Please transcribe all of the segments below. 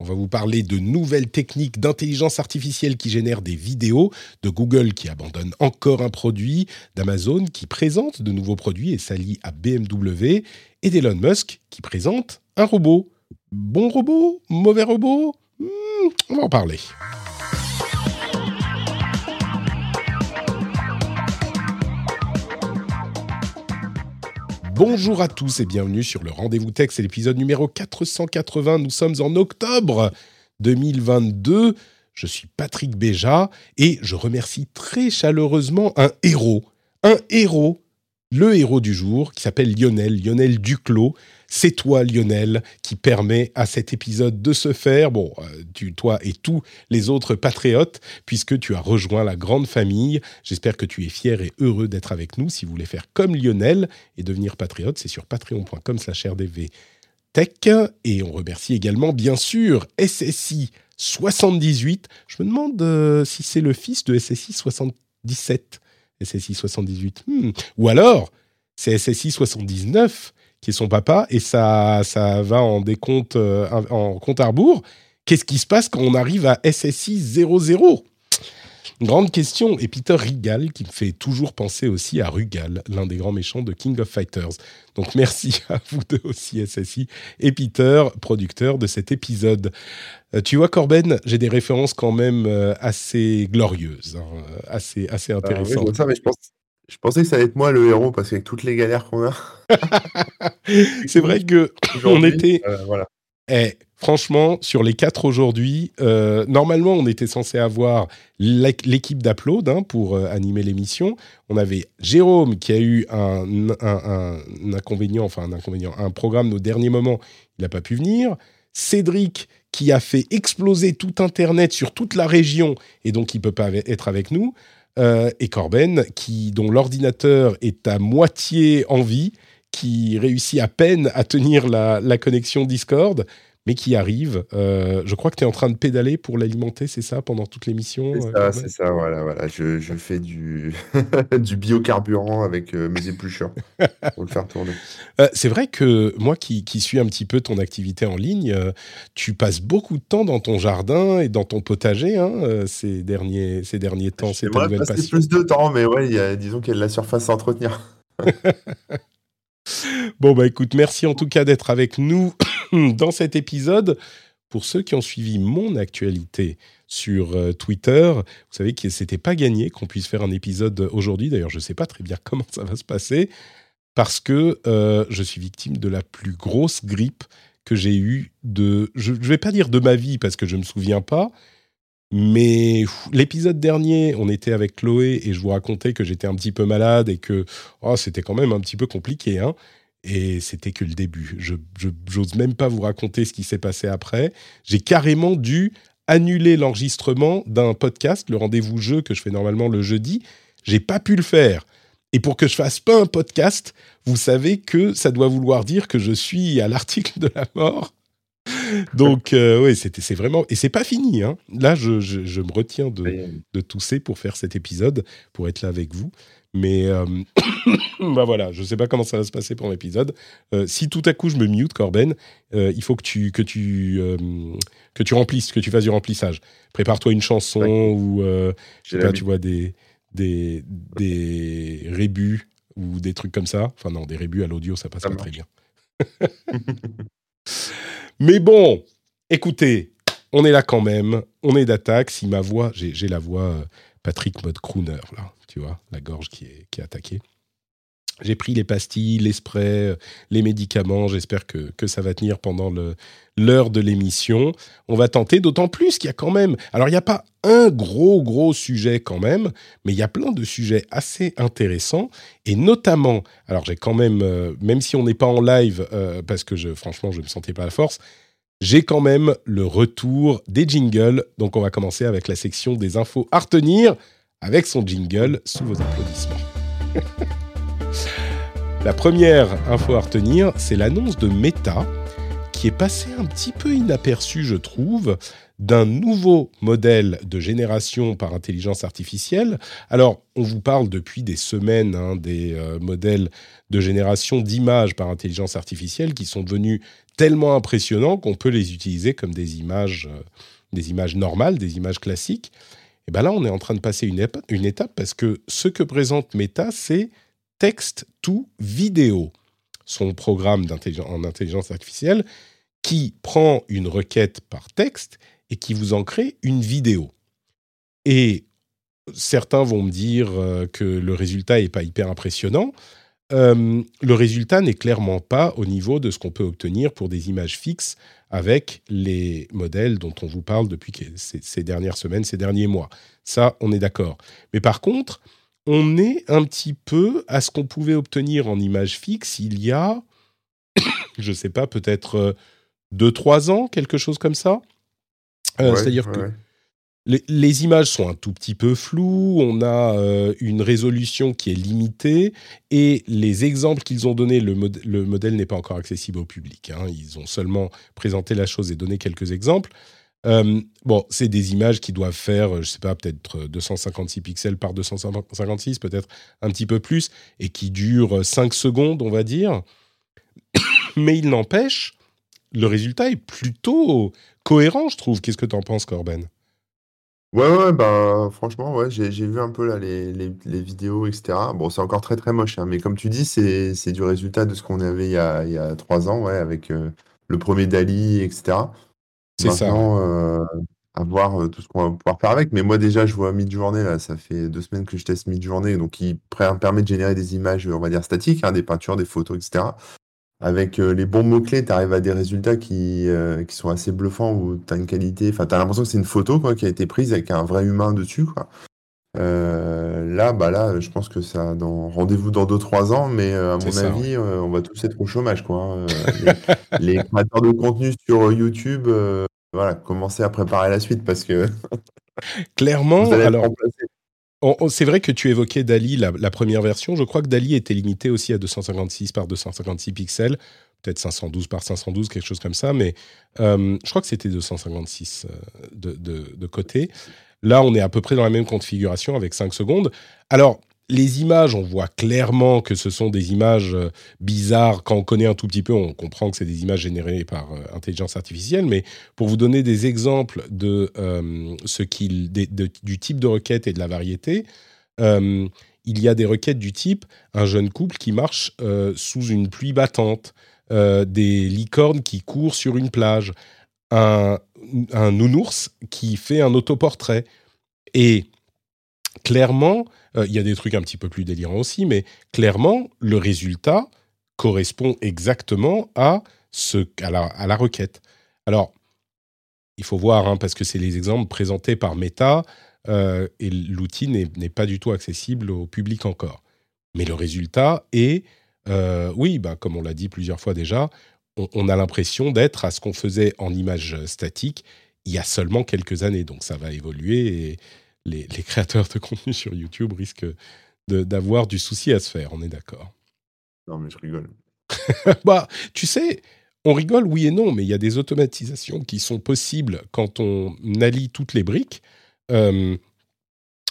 On va vous parler de nouvelles techniques d'intelligence artificielle qui génèrent des vidéos, de Google qui abandonne encore un produit, d'Amazon qui présente de nouveaux produits et s'allie à BMW, et d'Elon Musk qui présente un robot. Bon robot Mauvais robot? Hmm, On va en parler. Bonjour à tous et bienvenue sur le Rendez-vous Tech, c'est l'épisode numéro 480. Nous sommes en octobre 2022. Je suis Patrick Béja et je remercie très chaleureusement un héros. Un héros, le héros du jour, qui s'appelle Lionel, Lionel Duclos. C'est toi, Lionel, qui permet à cet épisode de se faire. Bon, euh, tu, toi et tous les autres patriotes, puisque tu as rejoint la grande famille. J'espère que tu es fier et heureux d'être avec nous. Si vous voulez faire comme Lionel et devenir patriote, c'est sur patreon.com slash rdv tech. Et on remercie également, bien sûr, SSI 78. Je me demande euh, si c'est le fils de SSI 77. SSI 78. Hmm. Ou alors, c'est SSI 79 qui est son papa, et ça, ça va en décompte, euh, en compte à rebours. Qu'est-ce qui se passe quand on arrive à SSI 00 Grande question. Et Peter Rigal, qui me fait toujours penser aussi à Rugal, l'un des grands méchants de King of Fighters. Donc merci à vous deux aussi, SSI, et Peter, producteur de cet épisode. Euh, tu vois, Corben, j'ai des références quand même euh, assez glorieuses, hein, assez, assez Ah oui, je intéressantes. vois ça, mais je, pense... je pensais que ça allait être moi le héros parce qu'avec toutes les galères qu'on a C'est vrai que on était, euh, voilà. Eh, franchement, sur les quatre aujourd'hui, euh, normalement, on était censé avoir l'é- l'équipe d'Upload hein, pour euh, animer l'émission. On avait Jérôme qui a eu un, un- inconvénient, enfin un inconvénient, un programme au dernier moment, il n'a pas pu venir. Cédric qui a fait exploser tout Internet sur toute la région et donc il peut pas être avec nous. Euh, et Corben dont l'ordinateur est à moitié en vie, qui réussit à peine à tenir la connexion Discord, mais qui arrive. Euh, je crois que tu es en train de pédaler pour l'alimenter, c'est ça, pendant toute l'émission C'est euh, ça, c'est ça, voilà, voilà. Je, je fais du, du biocarburant avec euh, mes épluchures pour le faire tourner. C'est vrai que moi qui, qui suis un petit peu ton activité en ligne, tu passes beaucoup de temps dans ton jardin et dans ton potager hein, ces, derniers, ces derniers temps. C'est ta nouvelle passer passion. plus de temps, mais ouais, il y a, disons qu'il y a de la surface à entretenir. Bon, bah écoute, merci en tout cas d'être avec nous dans cet épisode. Pour ceux qui ont suivi mon actualité sur euh, Twitter, vous savez que c'était pas gagné qu'on puisse faire un épisode aujourd'hui. D'ailleurs, je ne sais pas très bien comment ça va se passer parce que euh, je suis victime de la plus grosse grippe que j'ai eue de. Je ne vais pas dire de ma vie parce que je ne me souviens pas. Mais l'épisode dernier, on était avec Chloé et je vous racontais que j'étais un petit peu malade et que oh, c'était quand même un petit peu compliqué. Hein et c'était que le début. Je j'ose même pas vous raconter ce qui s'est passé après. J'ai carrément dû annuler l'enregistrement d'un podcast, le rendez-vous jeu que je fais normalement le jeudi. J'ai pas pu le faire. Et pour que je fasse pas un podcast, vous savez que ça doit vouloir dire que je suis à l'article de la mort. Donc euh, oui, c'était c'est vraiment et c'est pas fini. Hein. Là, je, je, je me retiens de, de tousser pour faire cet épisode, pour être là avec vous. Mais euh, bah voilà, je sais pas comment ça va se passer pour l'épisode. Euh, si tout à coup je me mute, Corben, euh, il faut que tu que tu que tu remplisses, que tu fasses du remplissage. Prépare-toi une chanson ou je sais pas, tu vois des des des rébus ou des trucs comme ça. Enfin non, des rébus à l'audio, ça passe Ça pas très bien. Mais bon, écoutez, on est là quand même, on est d'attaque. Si ma voix, j'ai la voix euh, Patrick mode crooner, là, tu vois, la gorge qui est attaquée. J'ai pris les pastilles, les sprays, euh, les médicaments. J'espère que, que ça va tenir pendant l'heure de l'émission. On va tenter, d'autant plus qu'il y a quand même. Alors, il n'y a pas un gros, gros sujet quand même, mais il y a plein de sujets assez intéressants, et notamment, alors j'ai quand même, euh, même si on n'est pas en live, euh, parce que je, franchement, je ne me sentais pas à la force, j'ai quand même le retour des jingles, donc on va commencer avec la section des infos à retenir, avec son jingle, sous vos applaudissements. la première info à retenir, c'est l'annonce de Meta, qui est passé un petit peu inaperçu, je trouve, d'un nouveau modèle de génération par intelligence artificielle. Alors, on vous parle depuis des semaines hein, des euh, modèles de génération d'images par intelligence artificielle qui sont devenus tellement impressionnants qu'on peut les utiliser comme des images, euh, des images normales, des images classiques. Et bien là, on est en train de passer une, une étape parce que ce que présente Meta, c'est texte to vidéo, son programme en intelligence artificielle qui prend une requête par texte et qui vous en crée une vidéo. Et certains vont me dire euh, que le résultat n'est pas hyper impressionnant. Euh, le résultat n'est clairement pas au niveau de ce qu'on peut obtenir pour des images fixes avec les modèles dont on vous parle depuis ces, dernières semaines, ces derniers mois. Ça, on est d'accord. Mais par contre, on est un petit peu à ce qu'on pouvait obtenir en images fixes il y a, je ne sais pas, peut-être 2-3 euh, ans, quelque chose comme ça. Euh, c'est-à-dire que les, images sont un tout petit peu floues, on a euh, une résolution qui est limitée, et les exemples qu'ils ont donnés, le, modèle n'est pas encore accessible au public. Hein. ils ont seulement présenté la chose et donné quelques exemples. Euh, bon, c'est des images qui doivent faire, je sais pas, peut-être 256 pixels par 256, peut-être un petit peu plus, et qui durent 5 secondes, on va dire. Mais il n'empêche, le résultat est plutôt cohérent, je trouve. Qu'est-ce que tu en penses, Corben? Ouais, bah, franchement, ouais, j'ai vu un peu là les, les, vidéos, etc. Bon, c'est encore très très moche, hein, mais comme tu dis, c'est du résultat de ce qu'on avait il y a, il trois ans, ouais, avec euh, le premier Dali, etc. C'est ça. Maintenant, euh, à voir euh, tout ce qu'on va pouvoir faire avec. Mais moi, déjà, je vois mid-journée, là, ça fait deux semaines que je teste mid-journée, donc il permet de générer des images, on va dire, statiques, hein, des peintures, des photos, etc avec euh, les bons mots-clés, tu arrives à des résultats qui, euh, qui sont assez bluffants où tu as une qualité. Enfin, tu as l'impression que c'est une photo quoi, qui a été prise avec un vrai humain dessus. Quoi. Euh, là, bah là, je pense que ça dans rendez-vous dans 2-3 ans, mais à mon avis, on va tous être au chômage. Quoi, hein. les, créateurs de contenu sur YouTube, voilà, commencez à préparer la suite parce que. Clairement, alors. C'est vrai que tu évoquais Dali, la, première version. Je crois que Dali était limité aussi à 256 par 256 pixels, peut-être 512 par 512, quelque chose comme ça, mais euh, je crois que c'était 256 euh, de, de, côté. Là, on est à peu près dans la même configuration avec 5 secondes. Alors, les images, on voit clairement que ce sont des images euh, bizarres. Quand on connaît un tout petit peu, on comprend que c'est des images générées par euh, intelligence artificielle. Mais pour vous donner des exemples de euh, ce qu'il, du type de requête et de la variété, il y a des requêtes du type un jeune couple qui marche sous une pluie battante, des licornes qui courent sur une plage, un, un nounours qui fait un autoportrait. Et clairement, euh, il y a des trucs un petit peu plus délirants aussi, mais clairement, le résultat correspond exactement à, ce, à, la, requête. Alors, il faut voir, hein, parce que c'est les exemples présentés par Meta, euh, et l'outil n'est pas du tout accessible au public encore. Mais le résultat est, euh, oui, bah, comme on l'a dit plusieurs fois déjà, on, on a l'impression d'être à ce qu'on faisait en image statique il y a seulement quelques années. Donc ça va évoluer et, les, créateurs de contenu sur YouTube risquent d'avoir du souci à se faire, on est d'accord. Non, mais je rigole. bah, tu sais, on rigole, oui et non, mais il y a des automatisations qui sont possibles quand on allie toutes les briques. Euh,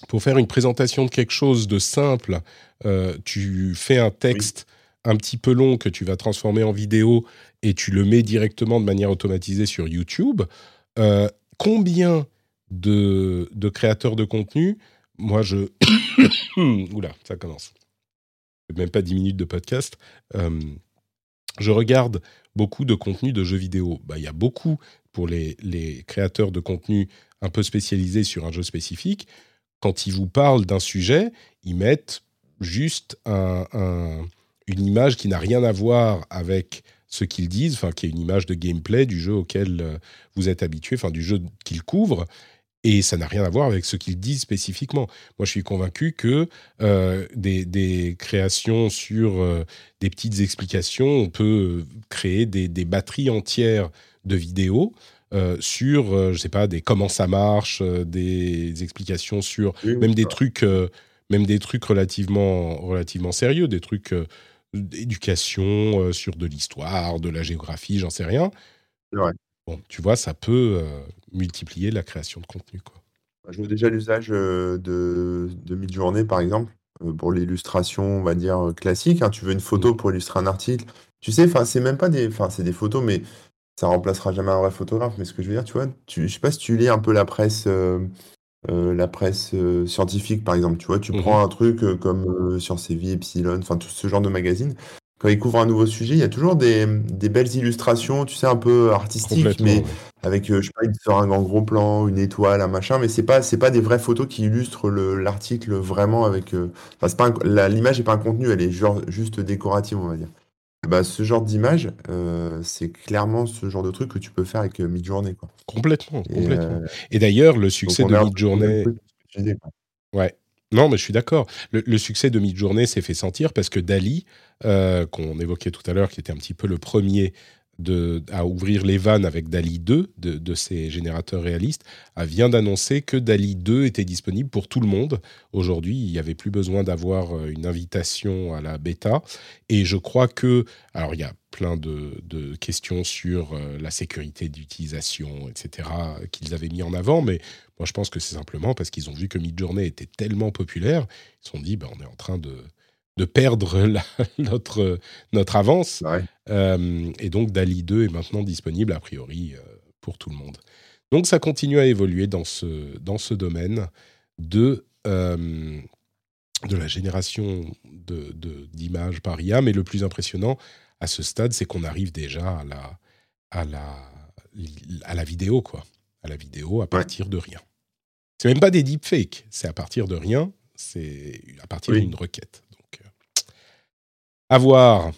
pour faire une présentation de quelque chose de simple, euh, tu fais un texte un petit peu long que tu vas transformer en vidéo et tu le mets directement de manière automatisée sur YouTube. Euh, combien de, créateurs de contenu, moi je... Oula, ça commence. Même pas 10 minutes de podcast. Euh, je regarde beaucoup de contenu de jeux vidéo. Bah, il y a beaucoup pour les, créateurs de contenu un peu spécialisés sur un jeu spécifique. Quand ils vous parlent d'un sujet, ils mettent juste une image qui n'a rien à voir avec ce qu'ils disent, enfin qui est une image de gameplay du jeu auquel euh, vous êtes habitué, enfin du jeu qu'ils couvrent, Et ça n'a rien à voir avec ce qu'ils disent spécifiquement. Moi, je suis convaincu que euh, des, créations sur euh, des petites explications, on peut créer des, batteries entières de vidéos euh, sur, je sais pas, des comment ça marche, des explications sur même des trucs, même des trucs relativement, relativement sérieux, des trucs d'éducation sur de l'histoire, de la géographie, j'en sais rien. Bon, tu vois, ça peut multiplier la création de contenu. Quoi. Bah, je vois déjà l'usage de, de mid-journée, par exemple, pour l'illustration, on va dire, classique. Hein. Tu veux une photo mmh. pour illustrer un article. Tu sais, c'est même pas des. Enfin, c'est des photos, mais ça remplacera jamais un vrai photographe. Mais ce que je veux dire, tu vois, tu, je sais pas si tu lis un peu la presse. La presse scientifique, par exemple, tu vois, tu mmh prends un truc comme Science et Vie, Epsilon, enfin tout ce genre de magazine quand ils couvrent un nouveau sujet, il y a toujours des, belles illustrations, tu sais, un peu artistiques, mais avec, euh, je sais pas, une seringue en gros plan, une étoile, un machin, mais c'est pas, c'est pas des vraies photos qui illustrent l'article vraiment avec. Euh, pas l'image n'est pas un contenu, elle est genre, juste décorative, on va dire. Bah, ce genre d'image, euh, c'est clairement ce genre de truc que tu peux faire avec Midjourney, quoi. Complètement, complètement. Et d'ailleurs, le succès de Midjourney. Ouais, non, mais je suis d'accord. Le, succès de Midjourney s'est fait sentir parce que Dali, euh, qu'on évoquait tout à l'heure, qui était un petit peu le premier à ouvrir les vannes avec Dali 2 de, de ces générateurs réalistes, vient d'annoncer que Dali 2 était disponible pour tout le monde. Aujourd'hui, il n'y avait plus besoin d'avoir euh, une invitation à la bêta. Et je crois que, alors il y a plein de, de questions sur euh, la sécurité d'utilisation, etc., qu'ils avaient mis en avant, mais moi je pense que c'est simplement parce qu'ils ont vu que Midjourney était tellement populaire, ils se sont dit, ben, on est en train de de perdre notre, notre avance. Euh, et donc DALI 2 est maintenant disponible a priori euh, pour tout le monde. Donc ça continue à évoluer dans ce, dans ce domaine de, euh, de la génération d'images de, par IA. Mais le plus impressionnant à ce stade, c'est qu'on arrive déjà à la, à, la, à la vidéo, quoi. À la vidéo à partir de rien. C'est même pas des deepfakes, c'est à partir de rien, c'est à partir d'une requête à voir.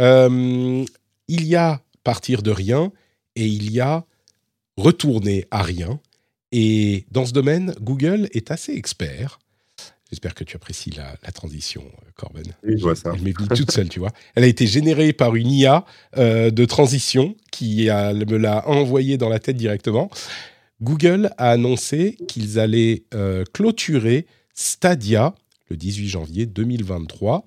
Euh, il y a partir de rien et il y a retourner à rien. Et dans ce domaine, Google est assez expert. J'espère que tu apprécies la, transition, Corben. Oui, je vois ça. Elle m'est venue toute seule, tu vois. Elle a été générée par une IA euh, de transition qui me l'a envoyée dans la tête directement. Google a annoncé qu'ils allaient euh, clôturer Stadia le 18 janvier 2023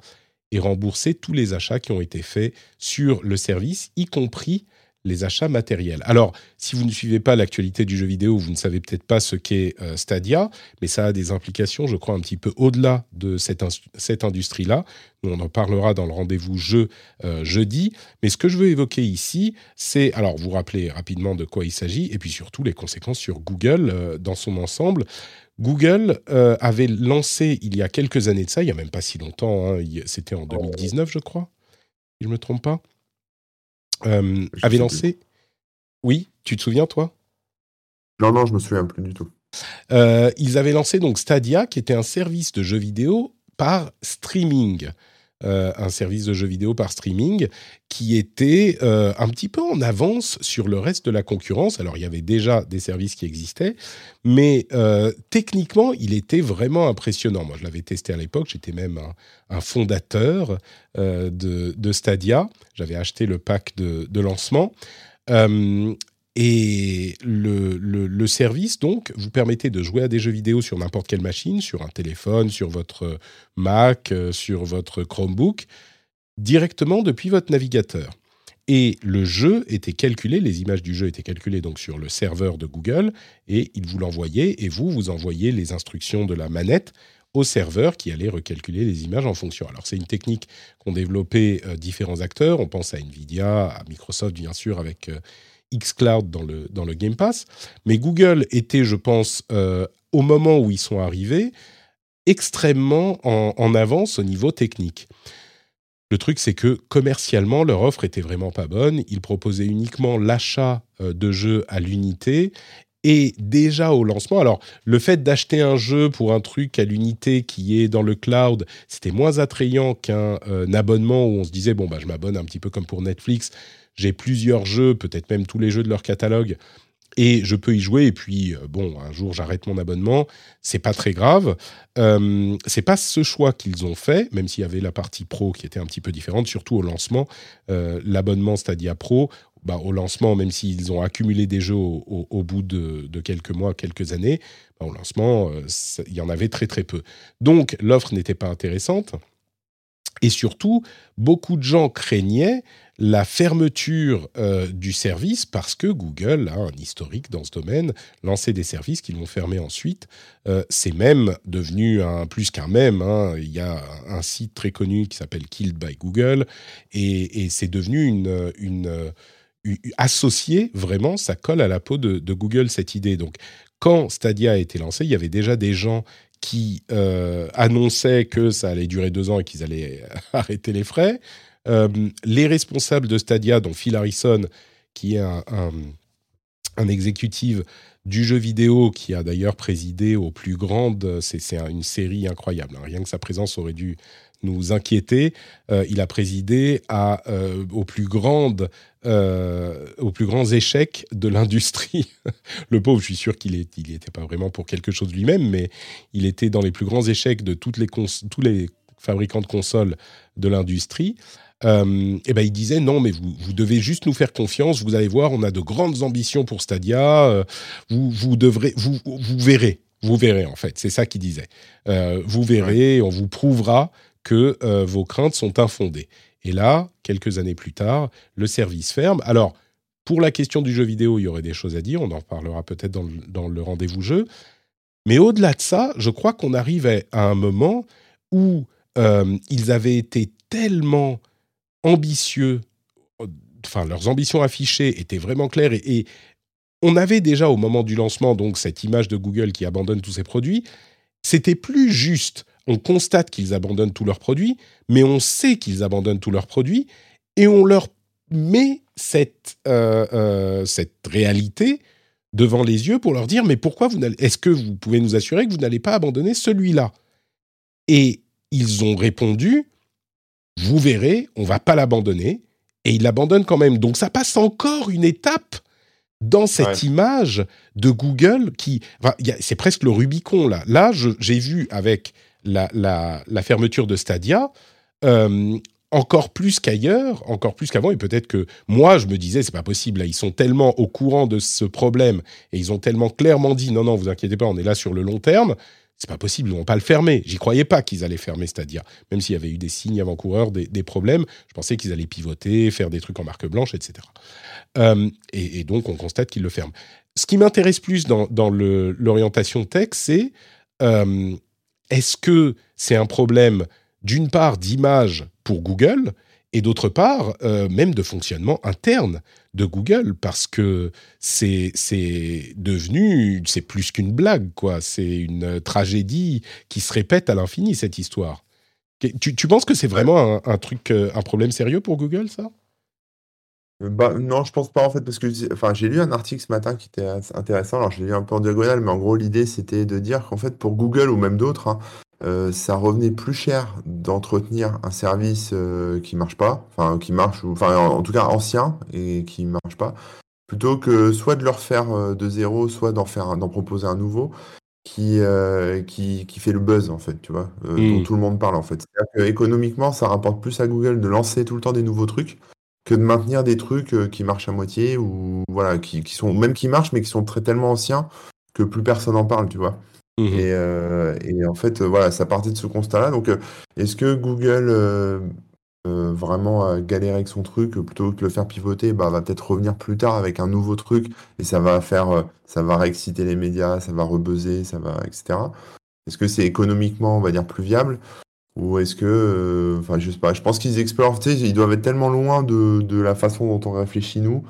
et rembourser tous les achats qui ont été faits sur le service, y compris les achats matériels. Alors, si vous ne suivez pas l'actualité du jeu vidéo, vous ne savez peut-être pas ce qu'est euh, Stadia, mais ça a des implications, je crois, un petit peu au-delà de cette, cette industrie-là. On en parlera dans le rendez-vous jeu euh, jeudi. Mais ce que je veux évoquer ici, c'est, alors vous rappelez rapidement de quoi il s'agit, et puis surtout les conséquences sur Google euh, dans son ensemble. Google avait lancé il y a quelques années de ça, il n'y a même pas si longtemps, hein, c'était en 2019 je crois, si je ne me trompe pas, avait lancé... Oui, tu te souviens toi? Non, non, je me souviens plus du tout. Euh, ils avaient lancé donc Stadia, qui était un service de jeux vidéo par streaming. Euh, un service de jeux vidéo par streaming qui était euh, un petit peu en avance sur le reste de la concurrence. Alors il y avait déjà des services qui existaient, mais euh, techniquement il était vraiment impressionnant. Moi je l'avais testé à l'époque, j'étais même un, fondateur de, Stadia. J'avais acheté le pack de, de lancement. Et le, service, donc, vous permettait de jouer à des jeux vidéo sur n'importe quelle machine, sur un téléphone, sur votre Mac, euh, sur votre Chromebook, directement depuis votre navigateur. Et le jeu était calculé, les images du jeu étaient calculées donc sur le serveur de Google, et il vous l'envoyait, et vous, vous envoyez les instructions de la manette au serveur qui allait recalculer les images en fonction. Alors c'est une technique qu'ont développé euh, différents acteurs, on pense à Nvidia, à Microsoft bien sûr avec... Euh, xCloud dans le, dans le Game Pass. Mais Google était, je pense, euh, au moment où ils sont arrivés, extrêmement en, avance au niveau technique. Le truc, c'est que commercialement, leur offre était vraiment pas bonne. Ils proposaient uniquement l'achat euh, de jeux à l'unité. Et déjà au lancement, alors le fait d'acheter un jeu pour un truc à l'unité qui est dans le cloud, c'était moins attrayant qu'un euh, abonnement où on se disait bon bah je m'abonne un petit peu comme pour Netflix, j'ai plusieurs jeux, peut-être même tous les jeux de leur catalogue, et je peux y jouer. Et puis, euh, bon, un jour, j'arrête mon abonnement. C'est pas très grave. Euh, c'est pas ce choix qu'ils ont fait, même s'il y avait la partie pro qui était un petit peu différente, surtout au lancement. Euh, l'abonnement Stadia Pro, bah, au lancement, même s'ils ont accumulé des jeux au, bout de, quelques mois, quelques années, bah, au lancement, euh, il y en avait très très peu. Donc, l'offre n'était pas intéressante. Et surtout, beaucoup de gens craignaient la fermeture euh, du service parce que Google un historique dans ce domaine, lancer des services qu'ils vont fermer ensuite. Euh, c'est même devenu un, plus qu'un même. Hein. Il y a un site très connu qui s'appelle Killed by Google et, c'est devenu une, une, associé vraiment, ça colle à la peau de, de, Google cette idée. Donc quand Stadia a été lancé, il y avait déjà des gens qui euh, annonçaient que ça allait durer deux ans et qu'ils allaient arrêter les frais. Euh, les responsables de Stadia, dont Phil Harrison, qui est un, un, exécutif du jeu vidéo, qui a d'ailleurs présidé aux plus grandes, c'est une série incroyable, hein. rien que sa présence aurait dû nous inquiéter. Euh, il a présidé à, euh, aux, plus grandes, aux plus grands échecs de l'industrie. le pauvre, je suis sûr qu'il n'était pas vraiment pour quelque chose lui-même, mais il était dans les plus grands échecs de toutes les tous les fabricants de consoles de l'industrie euh, et ben il disait non, mais vous, vous, devez juste nous faire confiance. Vous allez voir, on a de grandes ambitions pour Stadia. Euh, vous, vous devrez, vous, vous verrez, vous verrez en fait. C'est ça qu'il disait. Euh, vous verrez, on vous prouvera que euh, vos craintes sont infondées. Et là, quelques années plus tard, le service ferme. Alors, pour la question du jeu vidéo, il y aurait des choses à dire. On en reparlera peut-être dans le, rendez-vous jeu. Mais au-delà de ça, je crois qu'on arrivait à un moment où euh, ils avaient été tellement ambitieux, enfin leurs ambitions affichées étaient vraiment claires et, on avait déjà au moment du lancement donc cette image de Google qui abandonne tous ses produits. C'était plus juste. On constate qu'ils abandonnent tous leurs produits, mais on sait qu'ils abandonnent tous leurs produits et on leur met cette, euh, euh, cette réalité devant les yeux pour leur dire mais pourquoi vous est-ce que vous pouvez nous assurer que vous n'allez pas abandonner celui-là? Et ils ont répondu vous verrez, on va pas l'abandonner. Et il l'abandonne quand même. Donc ça passe encore une étape dans cette image de Google qui... c'est presque le Rubicon là. Là, j'ai vu avec la, fermeture de Stadia, euh, encore plus qu'ailleurs, encore plus qu'avant, et peut-être que moi, je me disais, c'est pas possible, là, ils sont tellement au courant de ce problème, et ils ont tellement clairement dit, non, non, vous inquiétez pas, on est là sur le long terme, c'est pas possible, ils vont pas le fermer. J'y croyais pas qu'ils allaient fermer Stadia, même s'il y avait eu des signes avant-coureurs, des, problèmes. Je pensais qu'ils allaient pivoter, faire des trucs en marque blanche, etc. Euh, et, donc on constate qu'ils le ferment. Ce qui m'intéresse plus dans, l'orientation tech, c'est euh, est-ce que c'est un problème d'une part d'image pour Google et d'autre part, euh, même de fonctionnement interne de Google, parce que c'est devenu, c'est plus qu'une blague, quoi. C'est une tragédie qui se répète à l'infini, cette histoire. Tu, tu penses que c'est vraiment un, truc, euh, un problème sérieux pour Google, ça? Bah, non, je pense pas en fait, parce que enfin, j'ai lu un article ce matin qui était intéressant. Alors, je l'ai lu un peu en diagonale, mais en gros, l'idée c'était de dire qu'en fait, pour Google ou même d'autres, hein, euh, ça revenait plus cher d'entretenir un service euh, qui marche pas, enfin qui marche, ou, enfin en, tout cas ancien et qui marche pas, plutôt que soit de le refaire euh, de zéro, soit d'en faire, d'en proposer un nouveau qui, qui, qui fait le buzz en fait, tu vois, dont mmh. tout le monde parle en fait. C'est-à-dire économiquement, ça rapporte plus à Google de lancer tout le temps des nouveaux trucs que de maintenir des trucs qui marchent à moitié ou voilà, qui, qui sont même qui marchent mais qui sont très tellement anciens que plus personne en parle, tu vois. Mmh euh, et, en fait, voilà, ça partait de ce constat-là. Donc, euh, est-ce que Google euh, vraiment a galéré avec son truc plutôt que de le faire pivoter, bah, va peut-être revenir plus tard avec un nouveau truc et ça va faire, ça va réexciter les médias, ça va rebuzzer, ça va, etc. Est-ce que c'est économiquement, on va dire, plus viable? Ou est-ce que, enfin, je sais pas. Je pense qu'ils explorent, ils doivent être tellement loin de, de la façon dont on réfléchit nous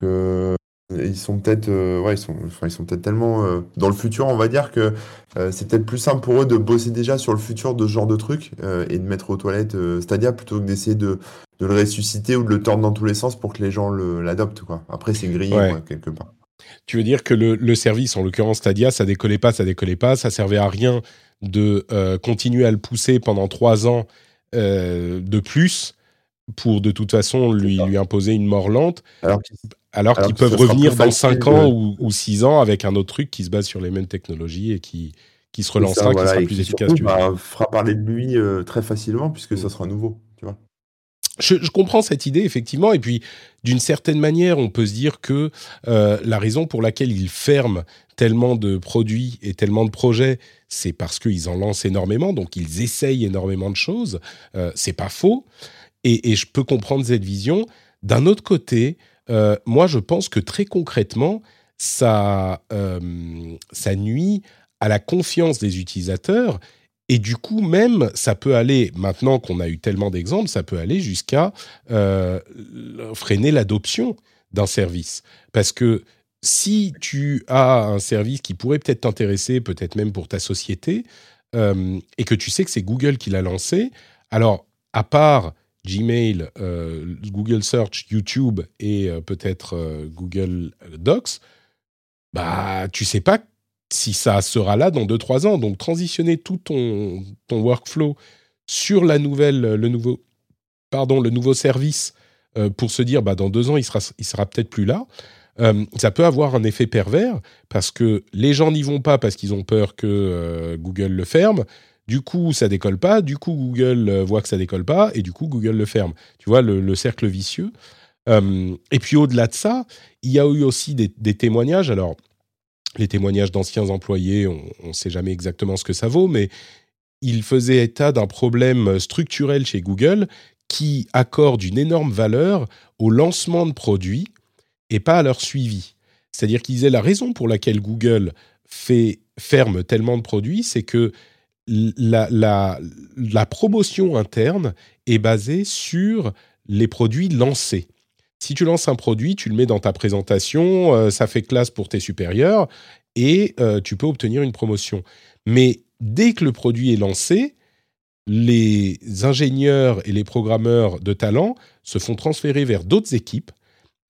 que ils sont peut-être euh, ouais, ils sont, ils sont peut-être tellement euh, dans le futur, on va dire, que euh, c'est peut-être plus simple pour eux de bosser déjà sur le futur de ce genre de truc et de mettre aux toilettes Stadia plutôt que d'essayer de, de, le ressusciter ou de le tordre dans tous les sens pour que les gens l'adoptent. Quoi. Après, c'est grillé quelque part. Tu veux dire que le, le service, en l'occurrence Stadia, ça décollait pas, ça décollait pas, ça servait à rien de continuer à le pousser pendant trois ans de plus pour de toute façon lui, lui imposer une mort lente. Alors Alors, qu'ils peuvent revenir dans 5 ans ou, 6 ans avec un autre truc qui se base sur les mêmes technologies et qui, qui se relancera, qui sera plus efficace. Surtout, bah, fera parler de lui très facilement puisque ça sera nouveau. Je, comprends cette idée, effectivement. Et puis, d'une certaine manière, on peut se dire que euh, la raison pour laquelle ils ferment tellement de produits et tellement de projets, c'est parce qu'ils en lancent énormément. Donc, ils essayent énormément de choses. Euh, c'est pas faux. Et, je peux comprendre cette vision. D'un autre côté, euh, moi, je pense que très concrètement, ça, euh, ça nuit à la confiance des utilisateurs et du coup, même, ça peut aller, maintenant qu'on a eu tellement d'exemples, ça peut aller jusqu'à euh, freiner l'adoption d'un service. Parce que si tu as un service qui pourrait peut-être t'intéresser, peut-être même pour ta société, euh, et que tu sais que c'est Google qui l'a lancé, alors, à part Gmail, euh, Google Search, YouTube et peut-être Google Docs, bah, tu sais pas si ça sera là dans 2-3 ans. Donc transitionner tout ton, ton workflow sur la nouvelle, le nouveau, pardon, le nouveau service euh, pour se dire bah, dans deux ans il sera, il sera peut-être plus là. Euh, ça peut avoir un effet pervers parce que les gens n'y vont pas parce qu'ils ont peur que euh, Google le ferme. Du coup, ça décolle pas. Du coup, Google voit que ça décolle pas et du coup, Google le ferme. Tu vois le, le cercle vicieux. et puis au-delà de ça, il y a eu aussi des, des témoignages. Alors, les témoignages d'anciens employés, on ne sait jamais exactement ce que ça vaut, mais il faisait état d'un problème structurel chez Google qui accorde une énorme valeur au lancement de produits et pas à leur suivi. C'est-à-dire qu'il disait la raison pour laquelle Google ferme tellement de produits, c'est que la promotion interne est basée sur les produits lancés. Si tu lances un produit, tu le mets dans ta présentation, euh, ça fait classe pour tes supérieurs et euh, tu peux obtenir une promotion. Mais dès que le produit est lancé, les ingénieurs et les programmeurs de talent se font transférer vers d'autres équipes.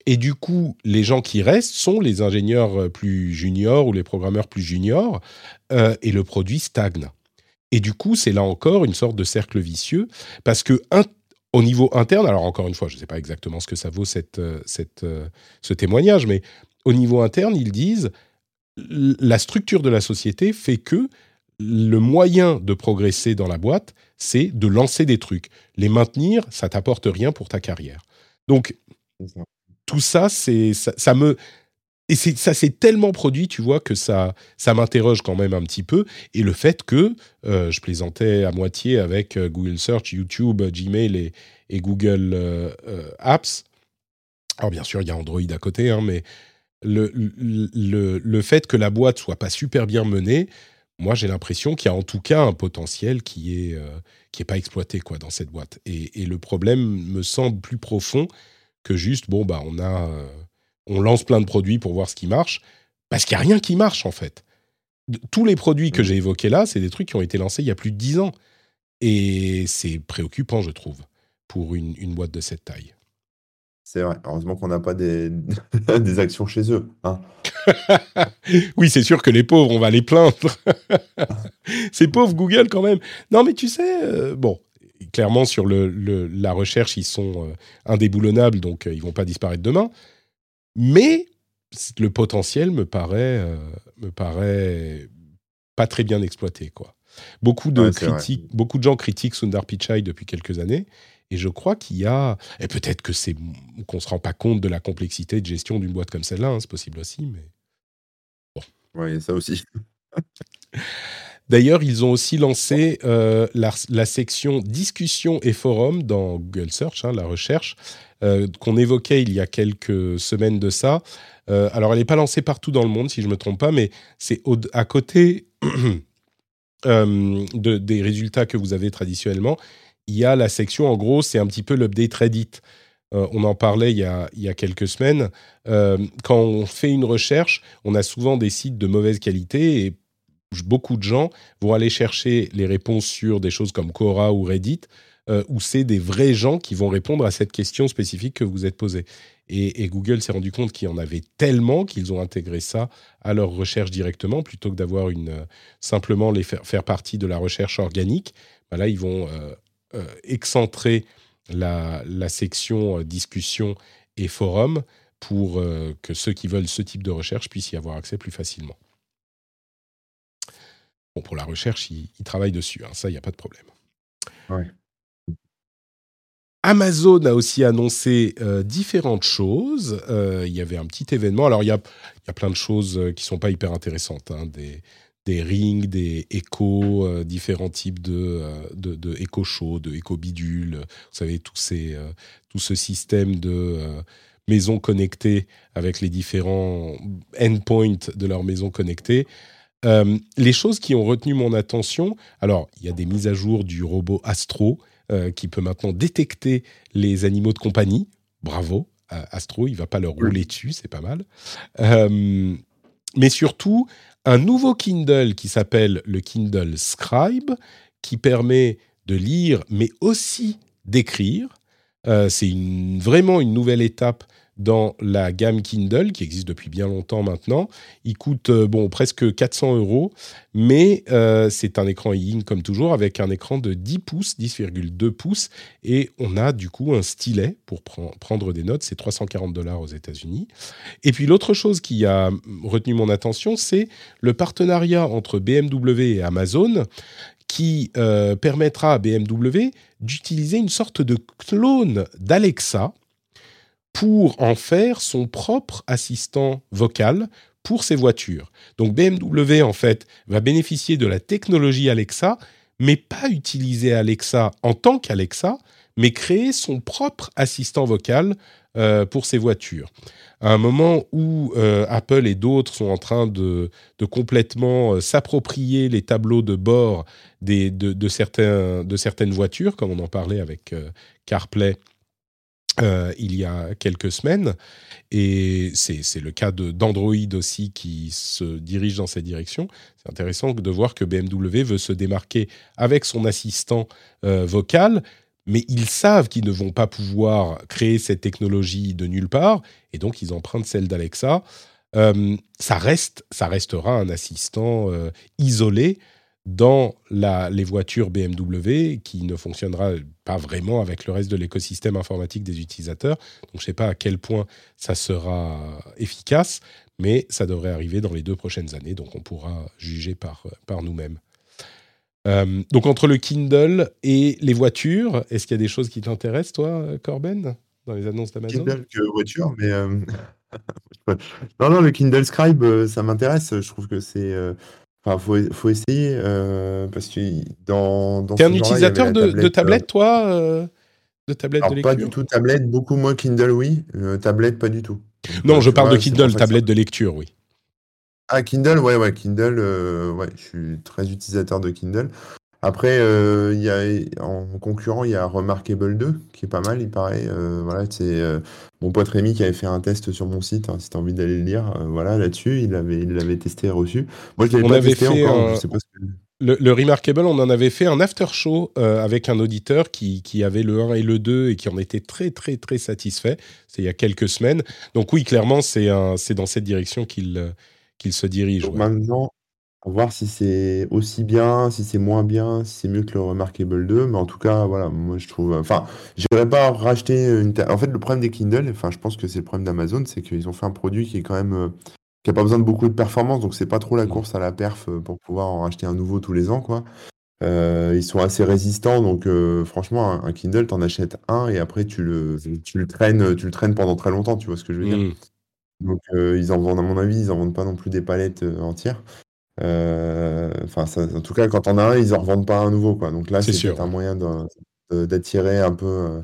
Et du coup, les gens qui restent sont les ingénieurs plus juniors ou les programmeurs plus juniors, euh, et le produit stagne. Et du coup, c'est là encore une sorte de cercle vicieux, parce que au niveau interne, alors encore une fois, je ne sais pas exactement ce que ça vaut cette, euh, cette, euh, ce témoignage, mais au niveau interne, ils disent la structure de la société fait que le moyen de progresser dans la boîte, c'est de lancer des trucs. Les maintenir, ça t'apporte rien pour ta carrière. Donc, tout ça, c'est ça, ça, me et ça s'est tellement produit, tu vois, que ça, ça m'interroge quand même un petit peu. Et le fait que euh, je plaisantais à moitié avec euh, Google Search, YouTube, Gmail et, Google euh, Apps. Alors bien sûr, il y a Android à côté, hein, mais le, le, le, fait que la boîte soit pas super bien menée, moi j'ai l'impression qu'il y a en tout cas un potentiel qui est qui est pas exploité quoi dans cette boîte. Et, et, le problème me semble plus profond que juste bon bah on a on lance plein de produits pour voir ce qui marche, parce qu'il n'y a rien qui marche en fait. Tous les produits que j'ai évoqués là, c'est des trucs qui ont été lancés il y a plus de dix ans. Et c'est préoccupant, je trouve, pour une, boîte de cette taille. C'est vrai. Heureusement qu'on n'a pas des, des, actions chez eux. Hein. oui, c'est sûr que les pauvres, on va les plaindre. c'est pauvre Google quand même. Non, mais tu sais, euh, bon, clairement sur le, la recherche, ils sont euh, indéboulonnables, donc euh, ils vont pas disparaître demain. Mais le potentiel me paraît, euh, me paraît pas très bien exploité. Quoi. Beaucoup, de critiques, beaucoup de gens critiquent Sundar Pichai depuis quelques années. Et je crois qu'il y a. Et peut-être que c'est qu'on ne se rend pas compte de la complexité de gestion d'une boîte comme celle-là, hein, c'est possible aussi, mais. Bon. Oui, ça aussi. D'ailleurs, ils ont aussi lancé euh, la, section discussion et forum dans Google Search, hein, la recherche, euh, qu'on évoquait il y a quelques semaines de ça. Euh, alors, elle n'est pas lancée partout dans le monde, si je ne me trompe pas, mais c'est à côté de, des résultats que vous avez traditionnellement. Il y a la section, en gros, c'est un petit peu l'update Reddit. on en parlait il y a, il y a quelques semaines. quand on fait une recherche, on a souvent des sites de mauvaise qualité et beaucoup de gens vont aller chercher les réponses sur des choses comme Quora ou Reddit, euh, où c'est des vrais gens qui vont répondre à cette question spécifique que vous êtes posée. Et, Google s'est rendu compte qu'il y en avait tellement qu'ils ont intégré ça à leur recherche directement, plutôt que d'avoir une euh, simplement les faire, faire, partie de la recherche organique. Ben là, ils vont euh, excentrer la, la, section discussion et forum pour que ceux qui veulent ce type de recherche puissent y avoir accès plus facilement. Bon, pour la recherche, ils, travaillent dessus, hein, ça, il n'y a pas de problème. Amazon a aussi annoncé euh, différentes choses. Euh, il y avait un petit événement. Alors, il y a, y a plein de choses euh, qui ne sont pas hyper intéressantes. Hein. Des, des, rings, des échos, différents types de, de, de échos chauds, de échos bidules. Vous savez, tous ces, tout ce système de maisons connectées avec les différents endpoints de leurs maisons connectées. les choses qui ont retenu mon attention, alors il y a des mises à jour du robot Astro euh, qui peut maintenant détecter les animaux de compagnie. Bravo, Astro, il va pas leur rouler dessus, c'est pas mal. Euh, mais surtout, un nouveau Kindle qui s'appelle le Kindle Scribe, qui permet de lire, mais aussi d'écrire. Euh, c'est vraiment une nouvelle étape dans la gamme Kindle, qui existe depuis bien longtemps maintenant. Il coûte euh, bon, presque 400 euros, mais euh, c'est un écran e comme toujours, avec un écran de 10 pouces, 10,2 pouces, et on a du coup un stylet pour prendre des notes. C'est 340 dollars aux États-Unis. Et puis l'autre chose qui a retenu mon attention, c'est le partenariat entre BMW et Amazon qui euh, permettra à BMW d'utiliser une sorte de clone d'Alexa pour en faire son propre assistant vocal pour ses voitures. Donc BMW, en fait, va bénéficier de la technologie Alexa, mais pas utiliser Alexa en tant qu'Alexa, mais créer son propre assistant vocal euh, pour ses voitures. À un moment où euh, Apple et d'autres sont en train de, complètement euh, s'approprier les tableaux de bord de certaines voitures, comme on en parlait avec CarPlay euh, il y a quelques semaines. Et c'est le cas d'Android aussi qui se dirige dans cette direction. C'est intéressant de voir que BMW veut se démarquer avec son assistant euh, vocal, mais ils savent qu'ils ne vont pas pouvoir créer cette technologie de nulle part, et donc ils empruntent celle d'Alexa. Euh, ça, reste, ça restera un assistant isolé dans les voitures BMW qui ne fonctionnera pas vraiment avec le reste de l'écosystème informatique des utilisateurs. Donc je ne sais pas à quel point ça sera efficace, mais ça devrait arriver dans les deux prochaines années, donc on pourra juger par, par nous-mêmes. Euh, donc entre le Kindle et les voitures, est-ce qu'il y a des choses qui t'intéressent, toi, Corben, dans les annonces d'Amazon? Kindle que voiture, mais... Euh, non, non, le Kindle Scribe, euh, ça m'intéresse. Je trouve que c'est Enfin, faut, faut essayer euh, parce que dans. dans T'es un utilisateur de, tablette, de tablette, toi euh, De tablette de lecture Pas du tout tablette, beaucoup moins Kindle, oui. Euh, tablette, pas du tout. non, je parle de Kindle, tablette de lecture, oui. Ah, Kindle, ouais, ouais, Kindle, ouais, je suis très utilisateur de Kindle. Après, euh, il y a, en concurrent, il y a Remarkable 2, qui est pas mal, il paraît. Euh, voilà, c'est euh, mon pote Rémi qui avait fait un test sur mon site, hein, si tu as envie d'aller le lire, voilà, là-dessus, il l'avait il l'avait testé et reçu. Moi, je l'avais pas testé encore, sais pas le, Remarkable, on en avait fait un after show avec un auditeur qui, qui, avait le 1 et le 2 et qui en était très, très, très satisfait. C'est il y a quelques semaines. Donc oui, clairement, c'est dans cette direction qu'il qu'il se dirige. Maintenant, voir si c'est aussi bien, si c'est moins bien, si c'est mieux que le Remarkable 2, mais en tout cas, voilà, moi je trouve. Enfin, j'irais pas racheter une. En fait, le problème des Kindle, enfin, je pense que c'est le problème d'Amazon, c'est qu'ils ont fait un produit qui est quand même. Euh, qui a pas besoin de beaucoup de performance, donc c'est pas trop la mmh. course à la perf euh, pour pouvoir en racheter un nouveau tous les ans, quoi. Euh, ils sont assez résistants, donc franchement, un, Kindle, t'en achètes un et après tu le, tu le traînes, tu le traînes pendant très longtemps, tu vois ce que je veux dire. Mmh. Donc ils en vendent, à mon avis, ils en vendent pas non plus des palettes entières. Euh, enfin, en tout cas, quand on a un, ils en revendent pas un nouveau, quoi. Donc là, c'est un moyen d'attirer un peu euh,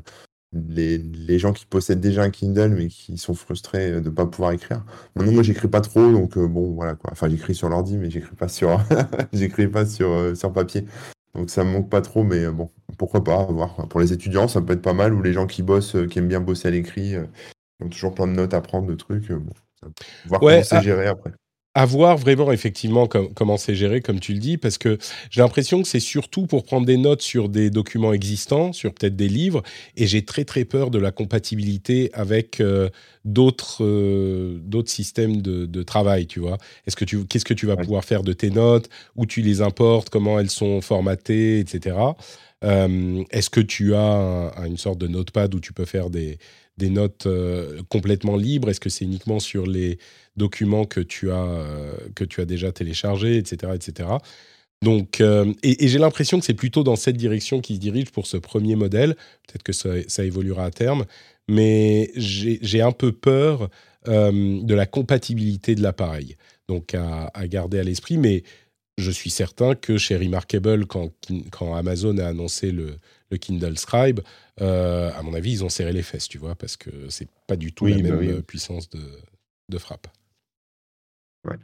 les, les, gens qui possèdent déjà un Kindle, mais qui sont frustrés de ne pas pouvoir écrire. Maintenant, moi, j'écris pas trop, donc euh, bon, voilà, quoi. Enfin, j'écris sur l'ordi, mais j'écris pas sur, j'écris pas sur, sur papier. Donc ça me manque pas trop, mais bon, pourquoi pas, voir. Pour les étudiants, ça peut être pas mal, ou les gens qui bossent, qui aiment bien bosser à l'écrit, qui ont toujours plein de notes à prendre, de trucs. Bon, voir comment c'est ah géré après à voir vraiment effectivement comment c'est géré, comme tu le dis, parce que j'ai l'impression que c'est surtout pour prendre des notes sur des documents existants, sur peut-être des livres, et j'ai très très peur de la compatibilité avec euh, d'autres d'autres systèmes de, travail, tu vois. Est-ce que tu qu'est-ce que tu vas pouvoir faire de tes notes, où tu les importes, comment elles sont formatées, etc. Est-ce que tu as une sorte de notepad où tu peux faire des des notes complètement libres? Est-ce que c'est uniquement sur les documents que tu as que tu as déjà téléchargés, etc., etc. Donc, euh, et, j'ai l'impression que c'est plutôt dans cette direction qu'il se dirige pour ce premier modèle. Peut-être que ça, évoluera à terme, mais j'ai un peu peur euh, de la compatibilité de l'appareil. Donc, à, garder à l'esprit. Mais je suis certain que chez Remarkable, quand Amazon a annoncé le, Kindle Scribe, euh, à mon avis, ils ont serré les fesses, tu vois, parce que c'est pas du tout la bah même puissance de, de frappe. Ouais.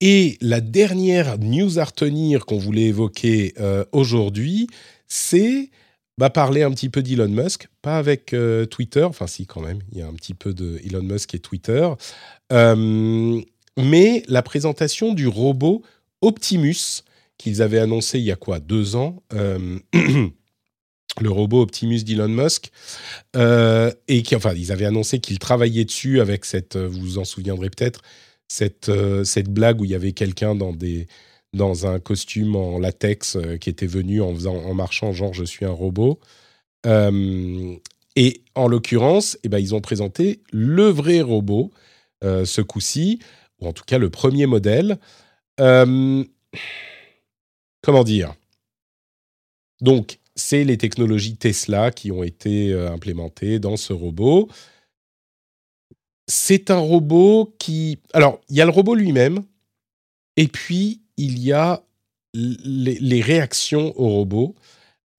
Et la dernière news à retenir qu'on voulait évoquer euh, aujourd'hui, c'est bah, parler un petit peu d'Elon Musk, pas avec euh, Twitter, enfin si quand même, il y a un petit peu de Elon Musk et Twitter, euh, mais la présentation du robot Optimus qu'ils avaient annoncé il y a quoi, deux ans le robot Optimus d'Elon Musk, et qui, enfin, ils avaient annoncé qu'ils travaillaient dessus avec cette, vous vous en souviendrez peut-être, cette, euh, cette blague où il y avait quelqu'un dans, dans un costume en latex euh, qui était venu en, faisant, en marchant genre je suis un robot. Euh, et en l'occurrence, eh ben, ils ont présenté le vrai robot ce coup-ci, ou en tout cas le premier modèle. Comment dire? Donc, c'est les technologies Tesla qui ont été implémentées dans ce robot. C'est un robot qui... Alors, il y a le robot lui-même, et puis il y a les, réactions au robot,